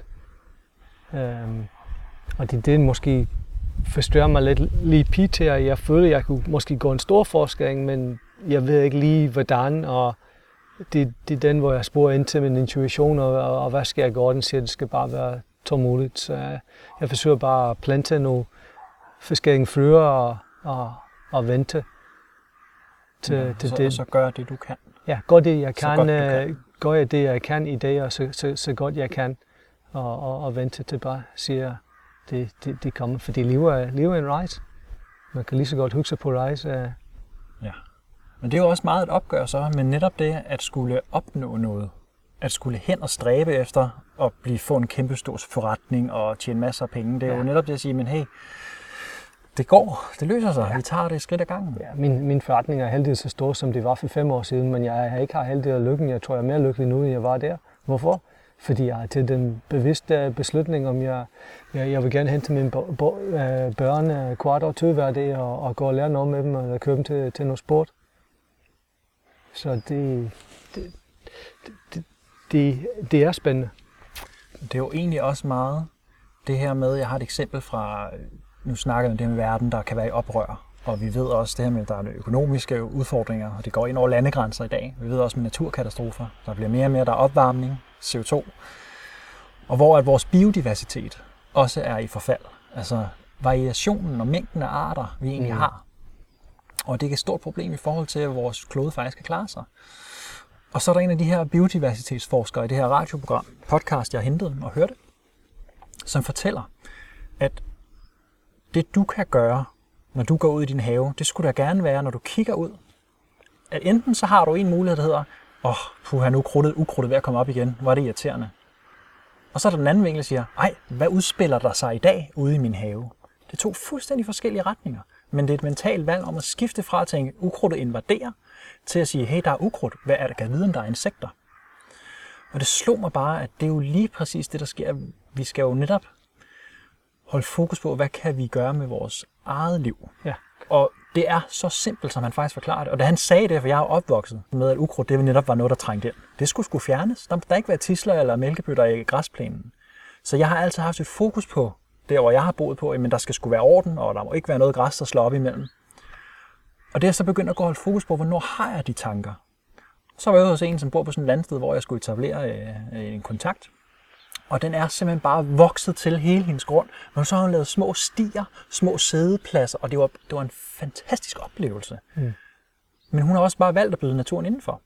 Speaker 2: Øhm, og det er det, måske forstørrer mig lidt lige pt. Jeg føler, at jeg kunne måske gå en stor forskning, men jeg ved ikke lige, hvordan. Og det, det er den, hvor jeg sporer ind til min intuition, og, og, og hvad skal jeg gøre? Den siger, at det skal bare være tålmodigt. Så jeg, jeg forsøger bare at plante nogle forskellige frøer og, og, og vente
Speaker 1: ja, til så, det. Så gør det, du kan.
Speaker 2: Ja, gør det, jeg kan. Godt, kan. Gør jeg det, jeg kan i dag, og så, så, så godt jeg kan. Og, og, og vente til bare siger, det, det, det kommer. Fordi livet er, livet er en rejse. Man kan lige så godt huske på rejse.
Speaker 1: Ja. Men det er jo også meget et opgør så, men netop det at skulle opnå noget, at skulle hen og stræbe efter at blive, få en kæmpe stor forretning og tjene masser af penge, det er ja. jo netop det at sige, men hey, det går, det løser sig, ja. vi tager det skridt ad gangen.
Speaker 2: Ja, min, min forretning er heldigvis så stor, som det var for fem år siden, men jeg har ikke har heldig af lykken. Jeg tror, jeg er mere lykkelig nu, end jeg var der. Hvorfor? Fordi jeg har til den bevidste beslutning, om jeg, jeg, jeg vil gerne hente mine øh, børn kvart år 20 hver dag og, og gå og lære noget med dem og køre dem til, til noget sport. Så det, det, det, det, det er spændende.
Speaker 1: Det er jo egentlig også meget det her med, jeg har et eksempel fra, nu snakker vi om det med verden, der kan være i oprør. Og vi ved også det her med, at der er økonomiske udfordringer, og det går ind over landegrænser i dag. Vi ved også med naturkatastrofer. Der bliver mere og mere, der er opvarmning, CO2. Og hvor at vores biodiversitet også er i forfald. Altså variationen og mængden af arter, vi egentlig mm. har, og det er et stort problem i forhold til, at vores klode faktisk kan klare sig. Og så er der en af de her biodiversitetsforskere i det her radioprogram, podcast, jeg hentede og hørte, som fortæller, at det du kan gøre, når du går ud i din have, det skulle da gerne være, når du kigger ud, at enten så har du en mulighed, der hedder, åh, oh, puha, nu krudtet, ukrudtet ved at komme op igen, var det irriterende. Og så er der den anden vinkel, der siger, ej, hvad udspiller der sig i dag ude i min have? Det er to fuldstændig forskellige retninger. Men det er et mentalt valg om at skifte fra at tænke, ukrudtet invaderer, til at sige, hey, der er ukrudt. Hvad er der, kan vide, om der er insekter? Og det slog mig bare, at det er jo lige præcis det, der sker. Vi skal jo netop holde fokus på, hvad kan vi gøre med vores eget liv.
Speaker 2: Ja.
Speaker 1: Og det er så simpelt, som han faktisk forklarer det. Og da han sagde det, for jeg er opvokset med, at ukrudt det netop var noget, der trængte ind. Det skulle skulle fjernes. Der må ikke være tisler eller mælkebøtter i græsplænen. Så jeg har altid haft et fokus på der hvor jeg har boet på, men der skal skulle være orden, og der må ikke være noget græs, der slår op imellem. Og det er så begyndt at gå holde fokus på, hvornår har jeg de tanker? Så var jeg hos en, som bor på sådan et landsted, hvor jeg skulle etablere øh, en kontakt. Og den er simpelthen bare vokset til hele hendes grund. Men så har hun lavet små stier, små sædepladser, og det var, det var en fantastisk oplevelse. Mm. Men hun har også bare valgt at byde naturen indenfor.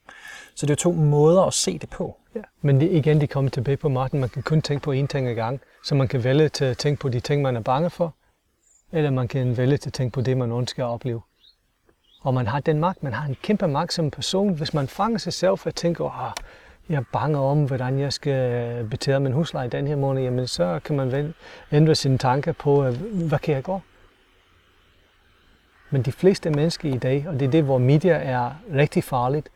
Speaker 1: Så det er to måder at se det på.
Speaker 2: Ja. Men det, igen, de kommer tilbage på Martin. Man kan kun tænke på én ting ad gang. Så man kan vælge til at tænke på de ting, man er bange for. Eller man kan vælge til at tænke på det, man ønsker at opleve. Og man har den magt. Man har en kæmpe magt som person. Hvis man fanger sig selv for at tænke, oh, jeg er bange om, hvordan jeg skal betale min husleje den her måned, jamen så kan man ændre sine tanker på, øh, hvad kan jeg gå? Men de fleste mennesker i dag, og det er det, hvor media er rigtig farligt,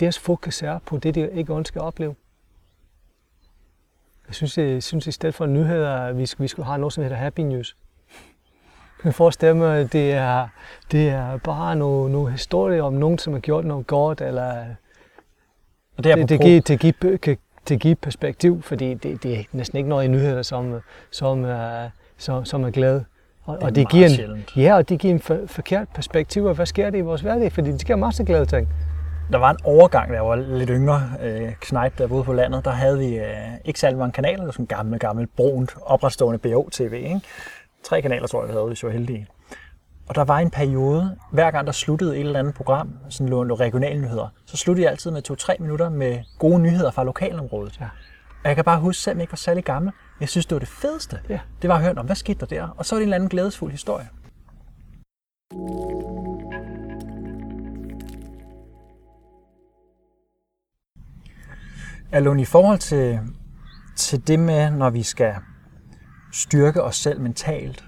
Speaker 2: deres fokus er på det, de ikke ønsker at opleve. Jeg synes, jeg synes i stedet for nyheder, at vi, vi skulle have noget, som hedder happy news. Jeg kan forestille mig, det er, det er bare nogle, nogle historier om nogen, som har gjort noget godt, eller og det, er det, det, giver, det, giver, kan, det giver perspektiv, fordi det, det er næsten ikke noget i nyheder, som, som, uh, som, som er glad.
Speaker 1: Og det, og det giver en,
Speaker 2: ja, og det giver en for, forkert perspektiv af, hvad sker der i vores hverdag, fordi det sker masser glade ting.
Speaker 1: Der var en overgang, da jeg var lidt yngre øh, knægt, der boede på landet. Der havde vi øh, ikke særlig mange kanaler. Det var sådan en gammel, gammel, brunt, opretstående BO-TV. Ikke? Tre kanaler, tror jeg, vi havde, hvis vi var heldige. Og der var en periode, hver gang der sluttede et eller andet program, sådan nogle regionale nyheder, så sluttede jeg altid med to-tre minutter med gode nyheder fra lokalområdet. Ja. Og jeg kan bare huske, selvom jeg ikke var særlig gammel, jeg synes, det var det fedeste. Ja. Det var at høre om, hvad skete der der? Og så var det en eller anden glædesfuld historie. Alon, i forhold til, til det med, når vi skal styrke os selv mentalt,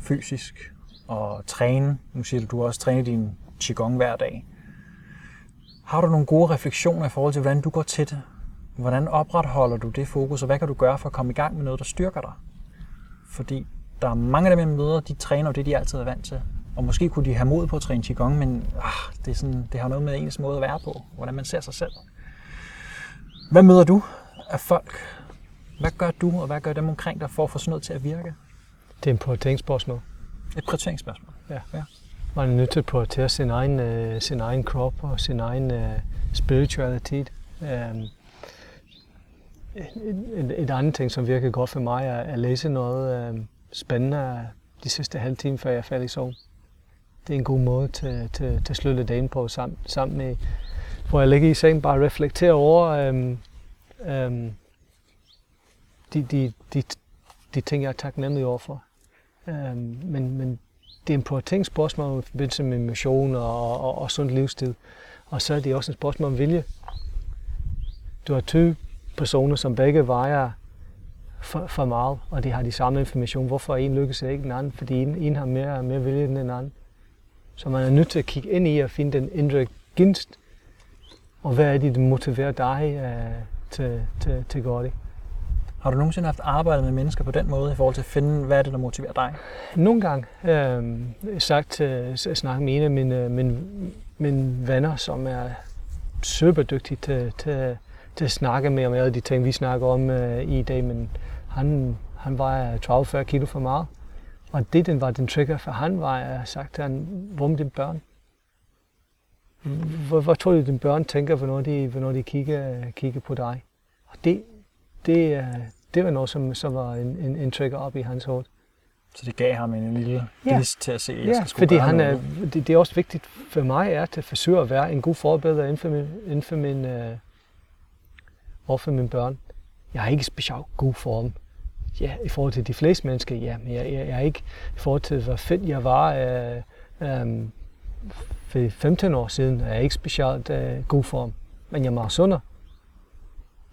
Speaker 1: fysisk og træne, nu siger du, du også træner din Qigong hver dag. Har du nogle gode refleksioner i forhold til, hvordan du går til det? hvordan opretholder du det fokus, og hvad kan du gøre for at komme i gang med noget, der styrker dig? Fordi der er mange af dem, jeg møder, de træner det, de altid er vant til. Og måske kunne de have mod på at træne Qigong, men ah, det, er sådan, det har noget med ens måde at være på, hvordan man ser sig selv. Hvad møder du af folk? Hvad gør du, og hvad gør dem omkring dig for at få sådan noget til at virke?
Speaker 2: Det er en prioriteringsspørgsmål.
Speaker 1: Et prioriteringsspørgsmål.
Speaker 2: Ja. ja. Man er nødt til at prioritere sin egen, uh, sin egen krop og sin egen øh, uh, spiritualitet. Um, øhm, et, et andet ting, som virker godt for mig, er at læse noget uh, spændende de sidste halve time, før jeg falder i sov. Det er en god måde til, til, til at slutte dagen på sammen, sammen med, hvor jeg ligger i sengen, bare reflektere over um, um, de, de, de, de ting, jeg er taknemmelig overfor. Øh, men, men det er en prioriteringsspørgsmål i forbindelse med motion og, og, og sund livsstil. Og så er det også et spørgsmål om vilje. Du har to personer, som begge vejer for, for meget, og de har de samme information. Hvorfor en lykkes ikke den anden? Fordi en, en har mere, mere vilje end den anden. Så man er nødt til at kigge ind i og finde den indre ginst, og hvad er det, der motiverer dig uh, til, til, til at gøre det.
Speaker 1: Har du nogensinde haft arbejdet med mennesker på den måde, i forhold til at finde, hvad er det, der motiverer dig?
Speaker 2: Nogle gange. Øh, sagt til snakke med en af mine, mine, mine venner, som er super dygtig til, til, til at snakke med om alle de ting, vi snakker om øh, i dag, men han, han var 30-40 kilo for meget. Og det den var den trigger for han var, at sagt til han, hvor med dine børn? Hvor, hvor tror du, dine børn tænker, hvornår de, hvornår de kigger, kigger på dig? Og det, det, øh, det var noget, som, som var en, en, en trigger op i hans hoved.
Speaker 1: Så det gav ham en lille ja. list til at se, at jeg
Speaker 2: ja,
Speaker 1: skal
Speaker 2: fordi han er, det, det er også vigtigt for mig er at forsøge at være en god forbillede inden for min, inden for min, uh, over for mine børn. Jeg er ikke specielt god for dem. Ja, i forhold til de fleste mennesker, ja, men jeg, jeg, jeg er ikke i forhold til, hvor fedt jeg var uh, um, for 15 år siden, er jeg ikke specielt uh, god for dem. Men jeg er meget sundere.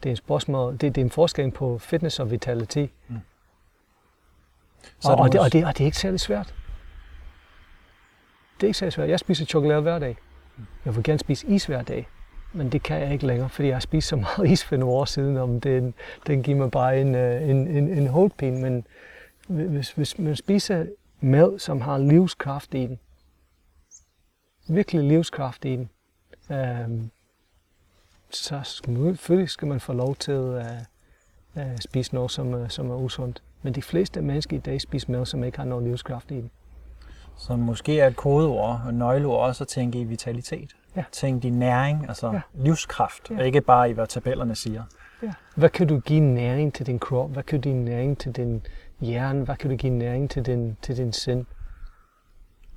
Speaker 2: Det er en spørgsmål, det, det er en forskel på fitness og vitalitet. Mm. Så og, og, det, og, det, og det er ikke særlig svært. Det er ikke særlig svært. Jeg spiser chokolade hver dag. Jeg vil gerne spise is hver dag. Men det kan jeg ikke længere, fordi jeg har spist så meget is for nogle år siden, om den, den giver mig bare en, øh, en, en, en hovedpine. Men hvis, hvis man spiser mad, som har livskraft i den, virkelig livskraft i den, øhm, så selvfølgelig skal man få lov til at, at spise noget, som, som er usundt. Men de fleste mennesker i dag spiser mad, som ikke har noget livskraft i den.
Speaker 1: Så måske er et kodeord og nøgleord også at tænke i vitalitet. Ja. Tænke i næring, altså ja. livskraft, ja. og ikke bare i, hvad tabellerne siger.
Speaker 2: Ja. Hvad kan du give næring til din krop? Hvad kan du give næring til din hjerne? Hvad kan du give næring til din, til din sind?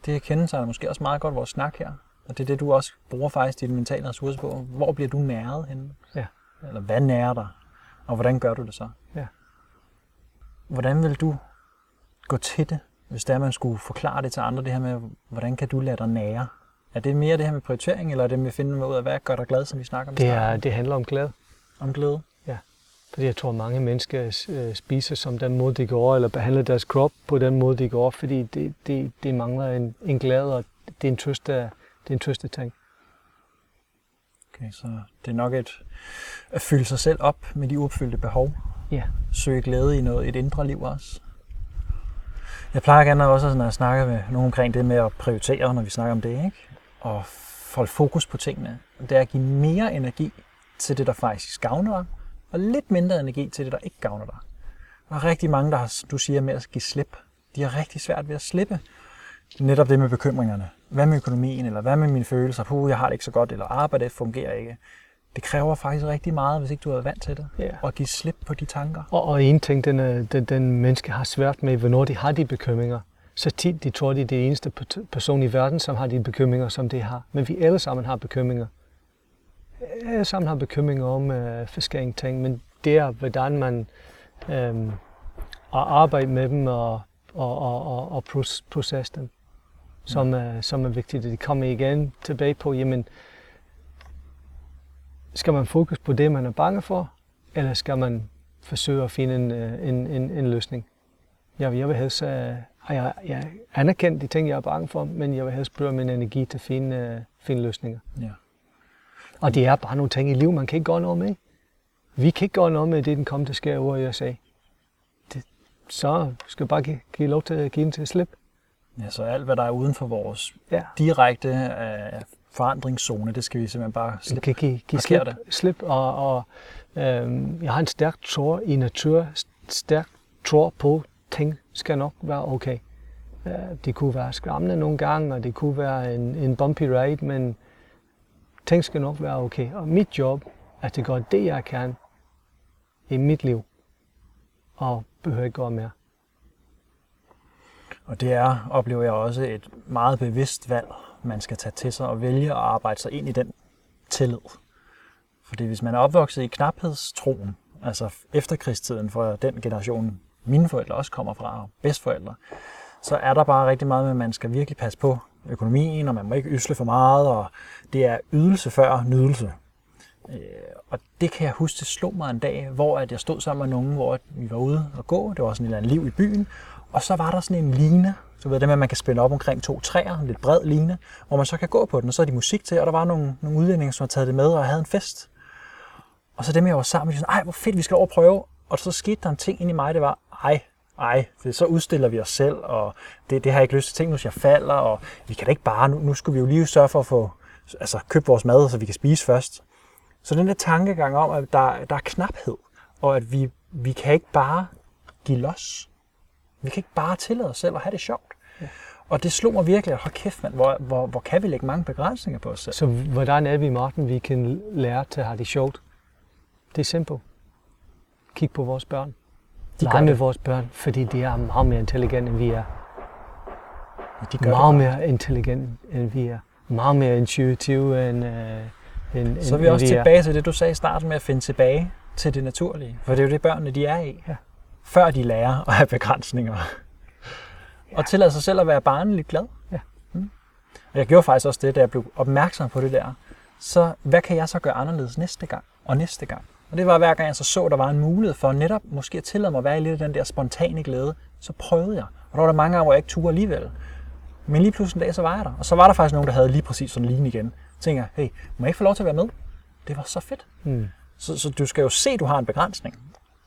Speaker 1: Det kendetegner måske også meget godt vores snak her. Og det er det, du også bruger faktisk dit mentale ressourcer på. Hvor bliver du næret henne?
Speaker 2: Ja.
Speaker 1: Eller hvad nærer dig? Og hvordan gør du det så?
Speaker 2: Ja.
Speaker 1: Hvordan vil du gå til det, hvis der man skulle forklare det til andre, det her med, hvordan kan du lade dig nære? Er det mere det her med prioritering, eller er det med at finde ud af, hvad gør dig glad, som vi snakker om?
Speaker 2: Det, er, det handler om glæde.
Speaker 1: Om glæde?
Speaker 2: Ja. Fordi jeg tror, mange mennesker øh, spiser som den måde, de går, eller behandler deres krop på den måde, de går, fordi det, det, det mangler en, en glæde, og det er en trøst, det er en trøste ting.
Speaker 1: Okay, så det er nok et, at fylde sig selv op med de uopfyldte behov.
Speaker 2: Ja.
Speaker 1: Søge glæde i noget, et indre liv også. Jeg plejer gerne også, når jeg snakker med nogen omkring det med at prioritere, når vi snakker om det, ikke? og holde fokus på tingene. Det er at give mere energi til det, der faktisk gavner dig, og lidt mindre energi til det, der ikke gavner dig. Der er rigtig mange, der har, du siger med at give slip. De har rigtig svært ved at slippe netop det med bekymringerne. Hvad med økonomien, eller hvad med mine følelser? Puh, jeg har det ikke så godt, eller arbejdet fungerer ikke. Det kræver faktisk rigtig meget, hvis ikke du er vant til det,
Speaker 2: ja.
Speaker 1: at give slip på de tanker.
Speaker 2: Og, og en ting, den, den, den menneske har svært med, hvornår de har de bekymringer, så tit de tror, de er det eneste person i verden, som har de bekymringer, som de har. Men vi alle sammen har bekymringer. Alle sammen har bekymringer om øh, forskellige ting, men det er, hvordan man øh, arbejder med dem og, og, og, og, og processe dem, som, er, som er vigtigt. De kommer igen tilbage på, jamen, skal man fokus på det, man er bange for, eller skal man forsøge at finde en, øh, en, en, en løsning? Jeg, jeg vil helst uh, har jeg, jeg anerkendt de ting, jeg er bange for, men jeg vil helst bruge min energi til at finde, uh, finde løsninger.
Speaker 1: Ja.
Speaker 2: Og det er bare nogle ting i livet, man kan ikke gøre noget med. vi kan ikke gøre noget med det, den kommer til at ske over i USA. Det, så skal vi bare give, give lov til at give den til at slippe.
Speaker 1: Ja, så alt, hvad der er uden for vores
Speaker 2: Ja.
Speaker 1: direkte øh, forandringszone, det skal vi simpelthen bare slippe.
Speaker 2: kan give, give slip, slip og, og øhm, jeg har en stærk tro i natur, stærk tro på, ting skal nok være okay. Øh, det kunne være skræmmende nogle gange, og det kunne være en, en bumpy ride, men ting skal nok være okay. Og mit job er at gøre det, jeg kan i mit liv, og behøver ikke gøre mere.
Speaker 1: Og det er, oplever jeg også, et meget bevidst valg, man skal tage til sig og vælge at arbejde sig ind i den tillid. Fordi hvis man er opvokset i knaphedstroen, altså efterkrigstiden for den generation, mine forældre også kommer fra, og bedstforældre, så er der bare rigtig meget med, at man skal virkelig passe på økonomien, og man må ikke ysle for meget, og det er ydelse før nydelse. Øh, Og det kan jeg huske, det slog mig en dag, hvor at jeg stod sammen med nogen, hvor vi var ude og gå. Det var sådan et eller andet liv i byen. Og så var der sådan en line, så ved det med, at man kan spænde op omkring to træer, en lidt bred line, hvor man så kan gå på den, og så er de musik til, og der var nogle, nogle udlændinge, som havde taget det med og havde en fest. Og så dem, jeg var sammen med, de sådan, ej, hvor fedt, vi skal over og prøve. Og så skete der en ting ind i mig, det var, ej, ej, det, så udstiller vi os selv, og det, det har jeg ikke lyst til. Tænk nu, hvis jeg falder, og vi kan da ikke bare, nu, nu skulle vi jo lige sørge for at få, altså købe vores mad, så vi kan spise først. Så den der tankegang om, at der, der er knaphed, og at vi, vi kan ikke bare give los. Vi kan ikke bare tillade os selv at have det sjovt. Ja. Og det slog mig virkelig, at hold kæft, mand, hvor, hvor, hvor kan vi lægge mange begrænsninger på os selv.
Speaker 2: Så hvordan er vi, Martin, vi kan lære til at have det sjovt? Det er simpelt. Kig på vores børn.
Speaker 1: De
Speaker 2: Lege med
Speaker 1: det.
Speaker 2: vores børn, fordi de er meget mere intelligente, end vi er.
Speaker 1: De gør
Speaker 2: Meget
Speaker 1: det.
Speaker 2: mere intelligente, end vi er. Meget mere intuitive, end, øh, end,
Speaker 1: Så er vi
Speaker 2: end
Speaker 1: også
Speaker 2: vi
Speaker 1: tilbage til det, du sagde i starten med at finde tilbage til det naturlige. For det er jo det, børnene de er i.
Speaker 2: Ja.
Speaker 1: Før de lærer at have begrænsninger. Og tillade sig selv at være barnligt glad.
Speaker 2: Ja.
Speaker 1: Mm. Og jeg gjorde faktisk også det, da jeg blev opmærksom på det der. Så hvad kan jeg så gøre anderledes næste gang og næste gang? Og det var hver gang jeg så så, der var en mulighed for netop måske at tillade mig at være i lidt af den der spontane glæde, så prøvede jeg. Og der var der mange gange, hvor jeg ikke turde alligevel. Men lige pludselig en dag, så var jeg der. Og så var der faktisk nogen, der havde lige præcis sådan en lignende igen. Så tænkte jeg, hey, må jeg ikke få lov til at være med? Det var så fedt.
Speaker 2: Mm.
Speaker 1: Så, så du skal jo se, at du har en begrænsning.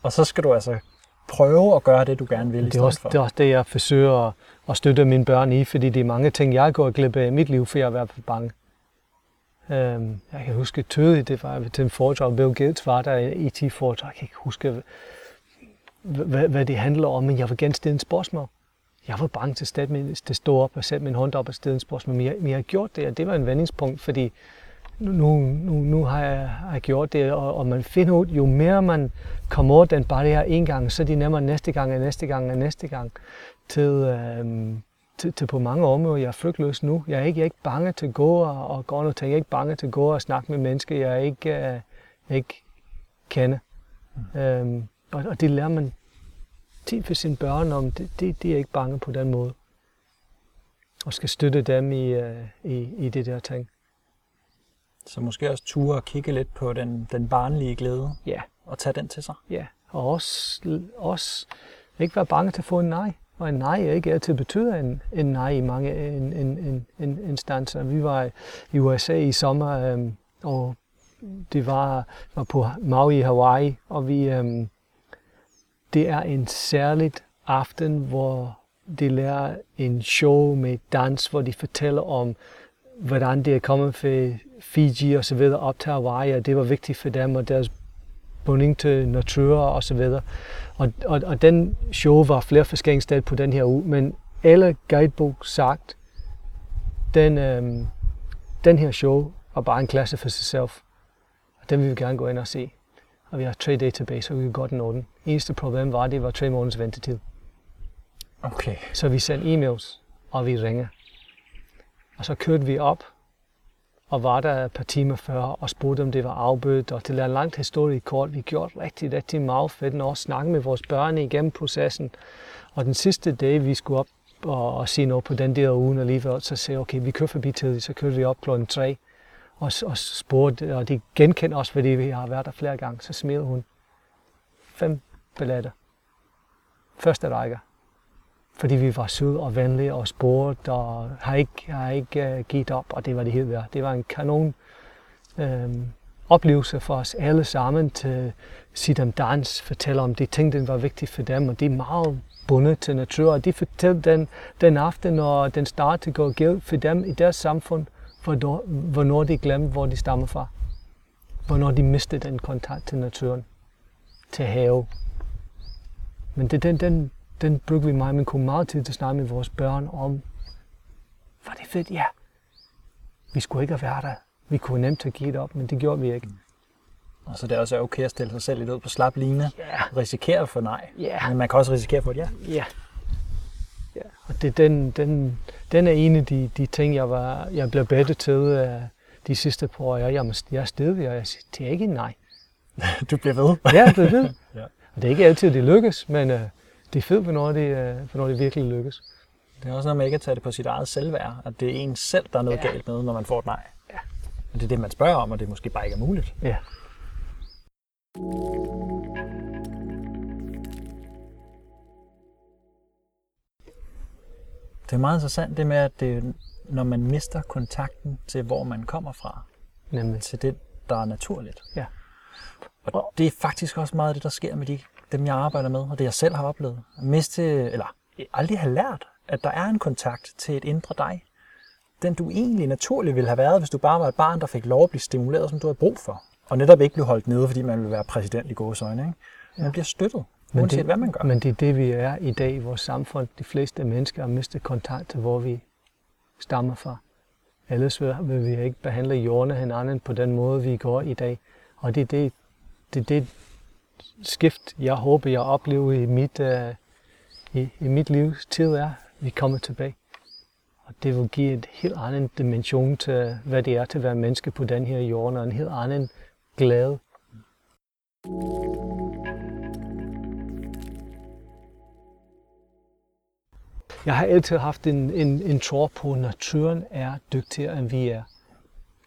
Speaker 1: Og så skal du altså prøve at gøre det, du gerne vil
Speaker 2: Det er, også,
Speaker 1: for.
Speaker 2: det er også det, jeg forsøger at, at støtte mine børn i, fordi det er mange ting, jeg går glip af i mit liv, for jeg har været for bange. Øhm, jeg kan huske tydeligt, det var til en foredrag, Bill Gates var der i et foredrag, jeg kan ikke huske, hvad, hvad det handler om, men jeg vil gerne stille en spørgsmål. Jeg var bange til at stå op og sætte min hånd op og stille en spørgsmål, men jeg, men jeg har gjort det, og det var en vendingspunkt, fordi nu, nu, nu har, jeg, har jeg gjort det, og, og man finder ud, jo mere man kommer over den barriere en gang, så er det nemmere næste gang, og næste gang, og næste gang, til, øhm, til, til på mange områder. Jeg er frygtløs nu. Jeg er ikke, jeg er ikke bange til at gå og, og gøre noget ting. Jeg er ikke bange til at gå og snakke med mennesker, jeg ikke, øh, ikke kender. Mm. Øhm, og, og det lærer man tit for sine børn om. Det, det, de er ikke bange på den måde. Og skal støtte dem i, øh, i, i det der ting.
Speaker 1: Så måske også ture og kigge lidt på den, den barnlige glæde
Speaker 2: Ja.
Speaker 1: og tage den til sig.
Speaker 2: Ja, og også, også ikke være bange til at få en nej. Og en nej er ikke altid betyder en, en nej i mange en, en, en, en instanser. Vi var i USA i sommer, øhm, og det var, var på Maui i Hawaii, og vi, øhm, det er en særligt aften, hvor de lærer en show med dans, hvor de fortæller om, hvordan det er kommet fra Fiji og så videre op til Hawaii, og det var vigtigt for dem, og deres bunding til natur og så videre. Og, og, og den show var flere forskellige steder på den her uge, men alle guidebog sagt, den, øhm, den her show var bare en klasse for sig selv. Og den vil vi gerne gå ind og se. Og vi har tre tilbage, så vi kan godt nå den. Eneste problem var, at det var tre måneders ventetid.
Speaker 1: Okay.
Speaker 2: Så vi sendte e-mails, og vi ringer. Og så kørte vi op, og var der et par timer før, og spurgte, om det var afbødt. Og til en langt historie kort, vi gjorde rigtig, rigtig meget fedt, og snakke med vores børn igennem processen. Og den sidste dag, vi skulle op og, og sige noget på den der uge alligevel, så sagde okay, vi kører forbi tidligt, så kørte vi op klokken 3 og, og spurgte, og de genkendte os, fordi vi har været der flere gange, så smed hun fem billetter. Første række fordi vi var søde og venlige og spurgte og har ikke, har ikke uh, givet op, og det var det helt værd. Det var en kanon øh, oplevelse for os alle sammen til se dem dans, fortælle om de ting, der var vigtige for dem, og de er meget bundet til natur, og de fortalte den, den aften, når den startede går galt for dem i deres samfund, hvornår, hvornår de glemte, hvor de stammer fra. Hvornår de mistede den kontakt til naturen, til have. Men det, den, den, den bruger vi meget, men kunne meget tid til at snakke med vores børn om, var det fedt? Ja. Vi skulle ikke have været der. Vi kunne nemt have givet op, men det gjorde vi ikke.
Speaker 1: Og så det er også okay at stille sig selv lidt ud på slap line.
Speaker 2: Ja.
Speaker 1: Risikere for nej.
Speaker 2: Ja.
Speaker 1: Men man kan også risikere for et ja.
Speaker 2: Ja. ja. Og det, den, den, den er en af de, de ting, jeg, var, jeg blev bedre til uh, de sidste par år. Jeg, jeg, jeg stedig, og jeg siger, det er ikke nej.
Speaker 1: Du bliver ved.
Speaker 2: Ja, det er det.
Speaker 1: Ja.
Speaker 2: Og det er ikke altid, det lykkes, men uh, det er fedt, hvornår det, uh, hvornår det virkelig lykkes.
Speaker 1: Det er også noget med ikke at tage det på sit eget selvværd, at det er en selv, der er noget
Speaker 2: Ja.
Speaker 1: galt med, når man får et nej.
Speaker 2: Ja.
Speaker 1: Men det er det, man spørger om, og det måske bare ikke er muligt.
Speaker 2: Ja.
Speaker 1: Det er meget interessant det med, at det, når man mister kontakten til, hvor man kommer fra,
Speaker 2: Nemlig.
Speaker 1: til det, der er naturligt.
Speaker 2: Ja.
Speaker 1: Og det er faktisk også meget det, der sker med de, dem, jeg arbejder med, og det jeg selv har oplevet. Miste, eller aldrig have lært, at der er en kontakt til et indre dig. Den du egentlig naturligt ville have været, hvis du bare var et barn, der fik lov at blive stimuleret, som du havde brug for. Og netop ikke blev holdt nede, fordi man ville være præsident i gåsøjne. Ikke? Man
Speaker 2: Ja.
Speaker 1: bliver støttet,
Speaker 2: Men
Speaker 1: uanset
Speaker 2: det-
Speaker 1: hvad man gør.
Speaker 2: Men det er det, vi er i dag i vores samfund. De fleste mennesker har mistet kontakt til, hvor vi stammer fra. Ellers vil vi ikke behandle jorden hinanden på den måde, vi går i dag. Og det er det, det, det skift, jeg håber, jeg oplever i mit, uh, i, i mit livs tid er, vi kommer tilbage. Og det vil give en helt anden dimension til, hvad det er til at være menneske på den her jord, og en helt anden glæde. Jeg har altid haft en, en, en tro på, at naturen er dygtigere, end vi er.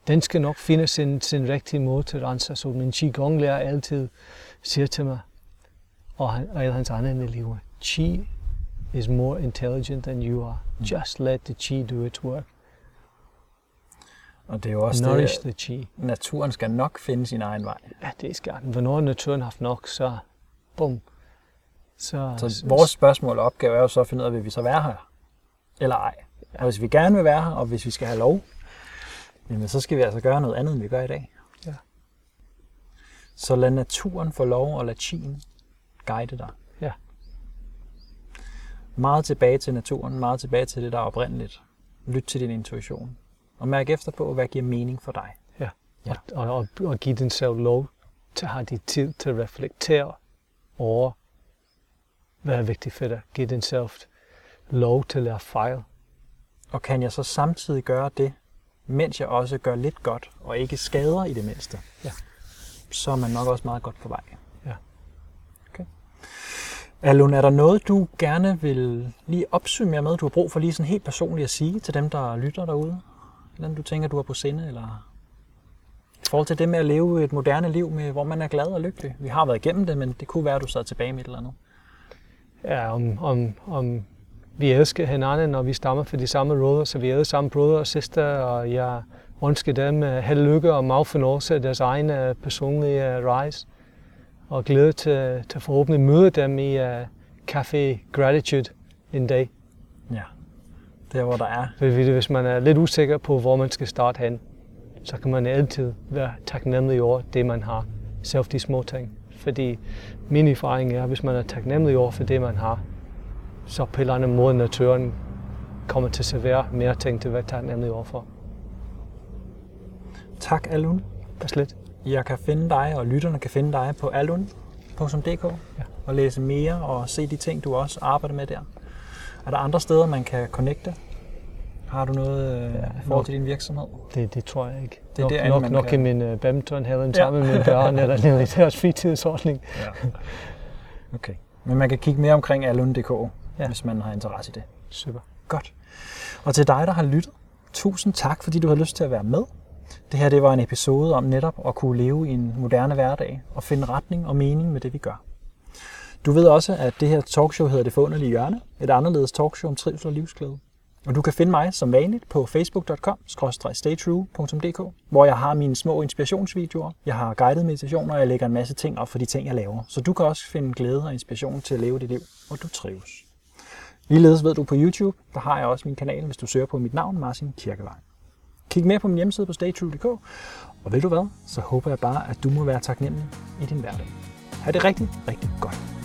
Speaker 2: Den skal nok finde sin, sin rigtige måde til at rense sig. Min Qigong-lærer altid siger til mig, og, han, og hans andre elever, Qi is more intelligent than you are. Just let the Qi do its work.
Speaker 1: Og det er jo også
Speaker 2: Nourish
Speaker 1: det,
Speaker 2: the Qi.
Speaker 1: naturen skal nok finde sin egen vej.
Speaker 2: Ja, det skal den. Hvornår naturen har haft nok, så bum. Så,
Speaker 1: Så vores spørgsmål og opgave er jo så at finde ud af, vil vi så være her? Eller ej? Og hvis vi gerne vil være her, og hvis vi skal have lov, jamen så skal vi altså gøre noget andet, end vi gør i dag. Så lad naturen få lov, og lad chien guide dig.
Speaker 2: Ja.
Speaker 1: Meget tilbage til naturen, meget tilbage til det, der er oprindeligt. Lyt til din intuition. Og mærk efter på, hvad giver mening for dig.
Speaker 2: Ja.
Speaker 1: Ja.
Speaker 2: Og, og, og, og give den selv lov til at have de tid til at reflektere over, hvad er vigtigt for dig. Giv den selv lov til at lade fejl.
Speaker 1: Og kan jeg så samtidig gøre det, mens jeg også gør lidt godt, og ikke skader i det mindste,
Speaker 2: Ja.
Speaker 1: Så er man nok også meget godt på vej.
Speaker 2: Ja.
Speaker 1: Okay. Alun, er der noget, du gerne vil lige opsummere med, du har brug for lige sådan helt personligt at sige til dem, der lytter derude? Eller du tænker, du har på sinde, eller i forhold til det med at leve et moderne liv, med, hvor man er glad og lykkelig. Vi har været igennem det, men det kunne være, at du sad tilbage med et eller andet.
Speaker 2: Ja, om, om, om vi elsker hinanden, og vi stammer fra de samme rødder, så vi er alle sammen brødre og søstre, og jeg ønsker dem uh, held og lykke og meget fornøjelse af deres egen uh, personlige uh, rejse. Og glæde til, til forhåbentlig møde dem i uh, Café Gratitude en dag.
Speaker 1: Ja. Der, hvor der er.
Speaker 2: Hvis man er lidt usikker på, hvor man skal starte hen, så kan man altid være taknemmelig over det, man har. Selv de små ting. Fordi min erfaring er, at hvis man er taknemmelig over for det, man har, så på en eller anden måde naturen kommer til at servere mere ting til at være taknemmelig over for.
Speaker 1: Tak, Alun.
Speaker 2: Pas lidt.
Speaker 1: Jeg kan finde dig, og lytterne kan finde dig på alun.dk
Speaker 2: Ja.
Speaker 1: og læse mere og se de ting, du også arbejder med der. Er der andre steder, man kan connecte? Har du noget øh,
Speaker 2: Ja,
Speaker 1: i forhold til din virksomhed?
Speaker 2: Det, det tror jeg ikke.
Speaker 1: Det er
Speaker 2: nok,
Speaker 1: derinde,
Speaker 2: nok,
Speaker 1: man
Speaker 2: nok
Speaker 1: kan-
Speaker 2: i min uh, badmintonhallen
Speaker 1: Ja.
Speaker 2: sammen med børn, eller i deres fritidsordning.
Speaker 1: Ja. Okay. Men man kan kigge mere omkring alun.dk.
Speaker 2: Ja.
Speaker 1: hvis man har interesse i det.
Speaker 2: Super.
Speaker 1: Godt. Og til dig, der har lyttet, tusind tak, fordi du har lyst til at være med. Det her det var en episode om netop at kunne leve i en moderne hverdag og finde retning og mening med det, vi gør. Du ved også, at det her talkshow hedder Det Forunderlige Hjørne, et anderledes talkshow om trivsel og livsglæde. Og du kan finde mig som vanligt på facebook.com-staytrue.dk, hvor jeg har mine små inspirationsvideoer, jeg har guidede meditationer, og jeg lægger en masse ting op for de ting, jeg laver. Så du kan også finde glæde og inspiration til at leve dit liv, hvor du trives. Ligeledes ved du på YouTube, der har jeg også min kanal, hvis du søger på mit navn, Martin Kirkevej. Kig med på min hjemmeside på staytrue.dk, og ved du hvad, så håber jeg bare, at du må være taknemmelig i din hverdag. Ha' det rigtig, rigtig godt.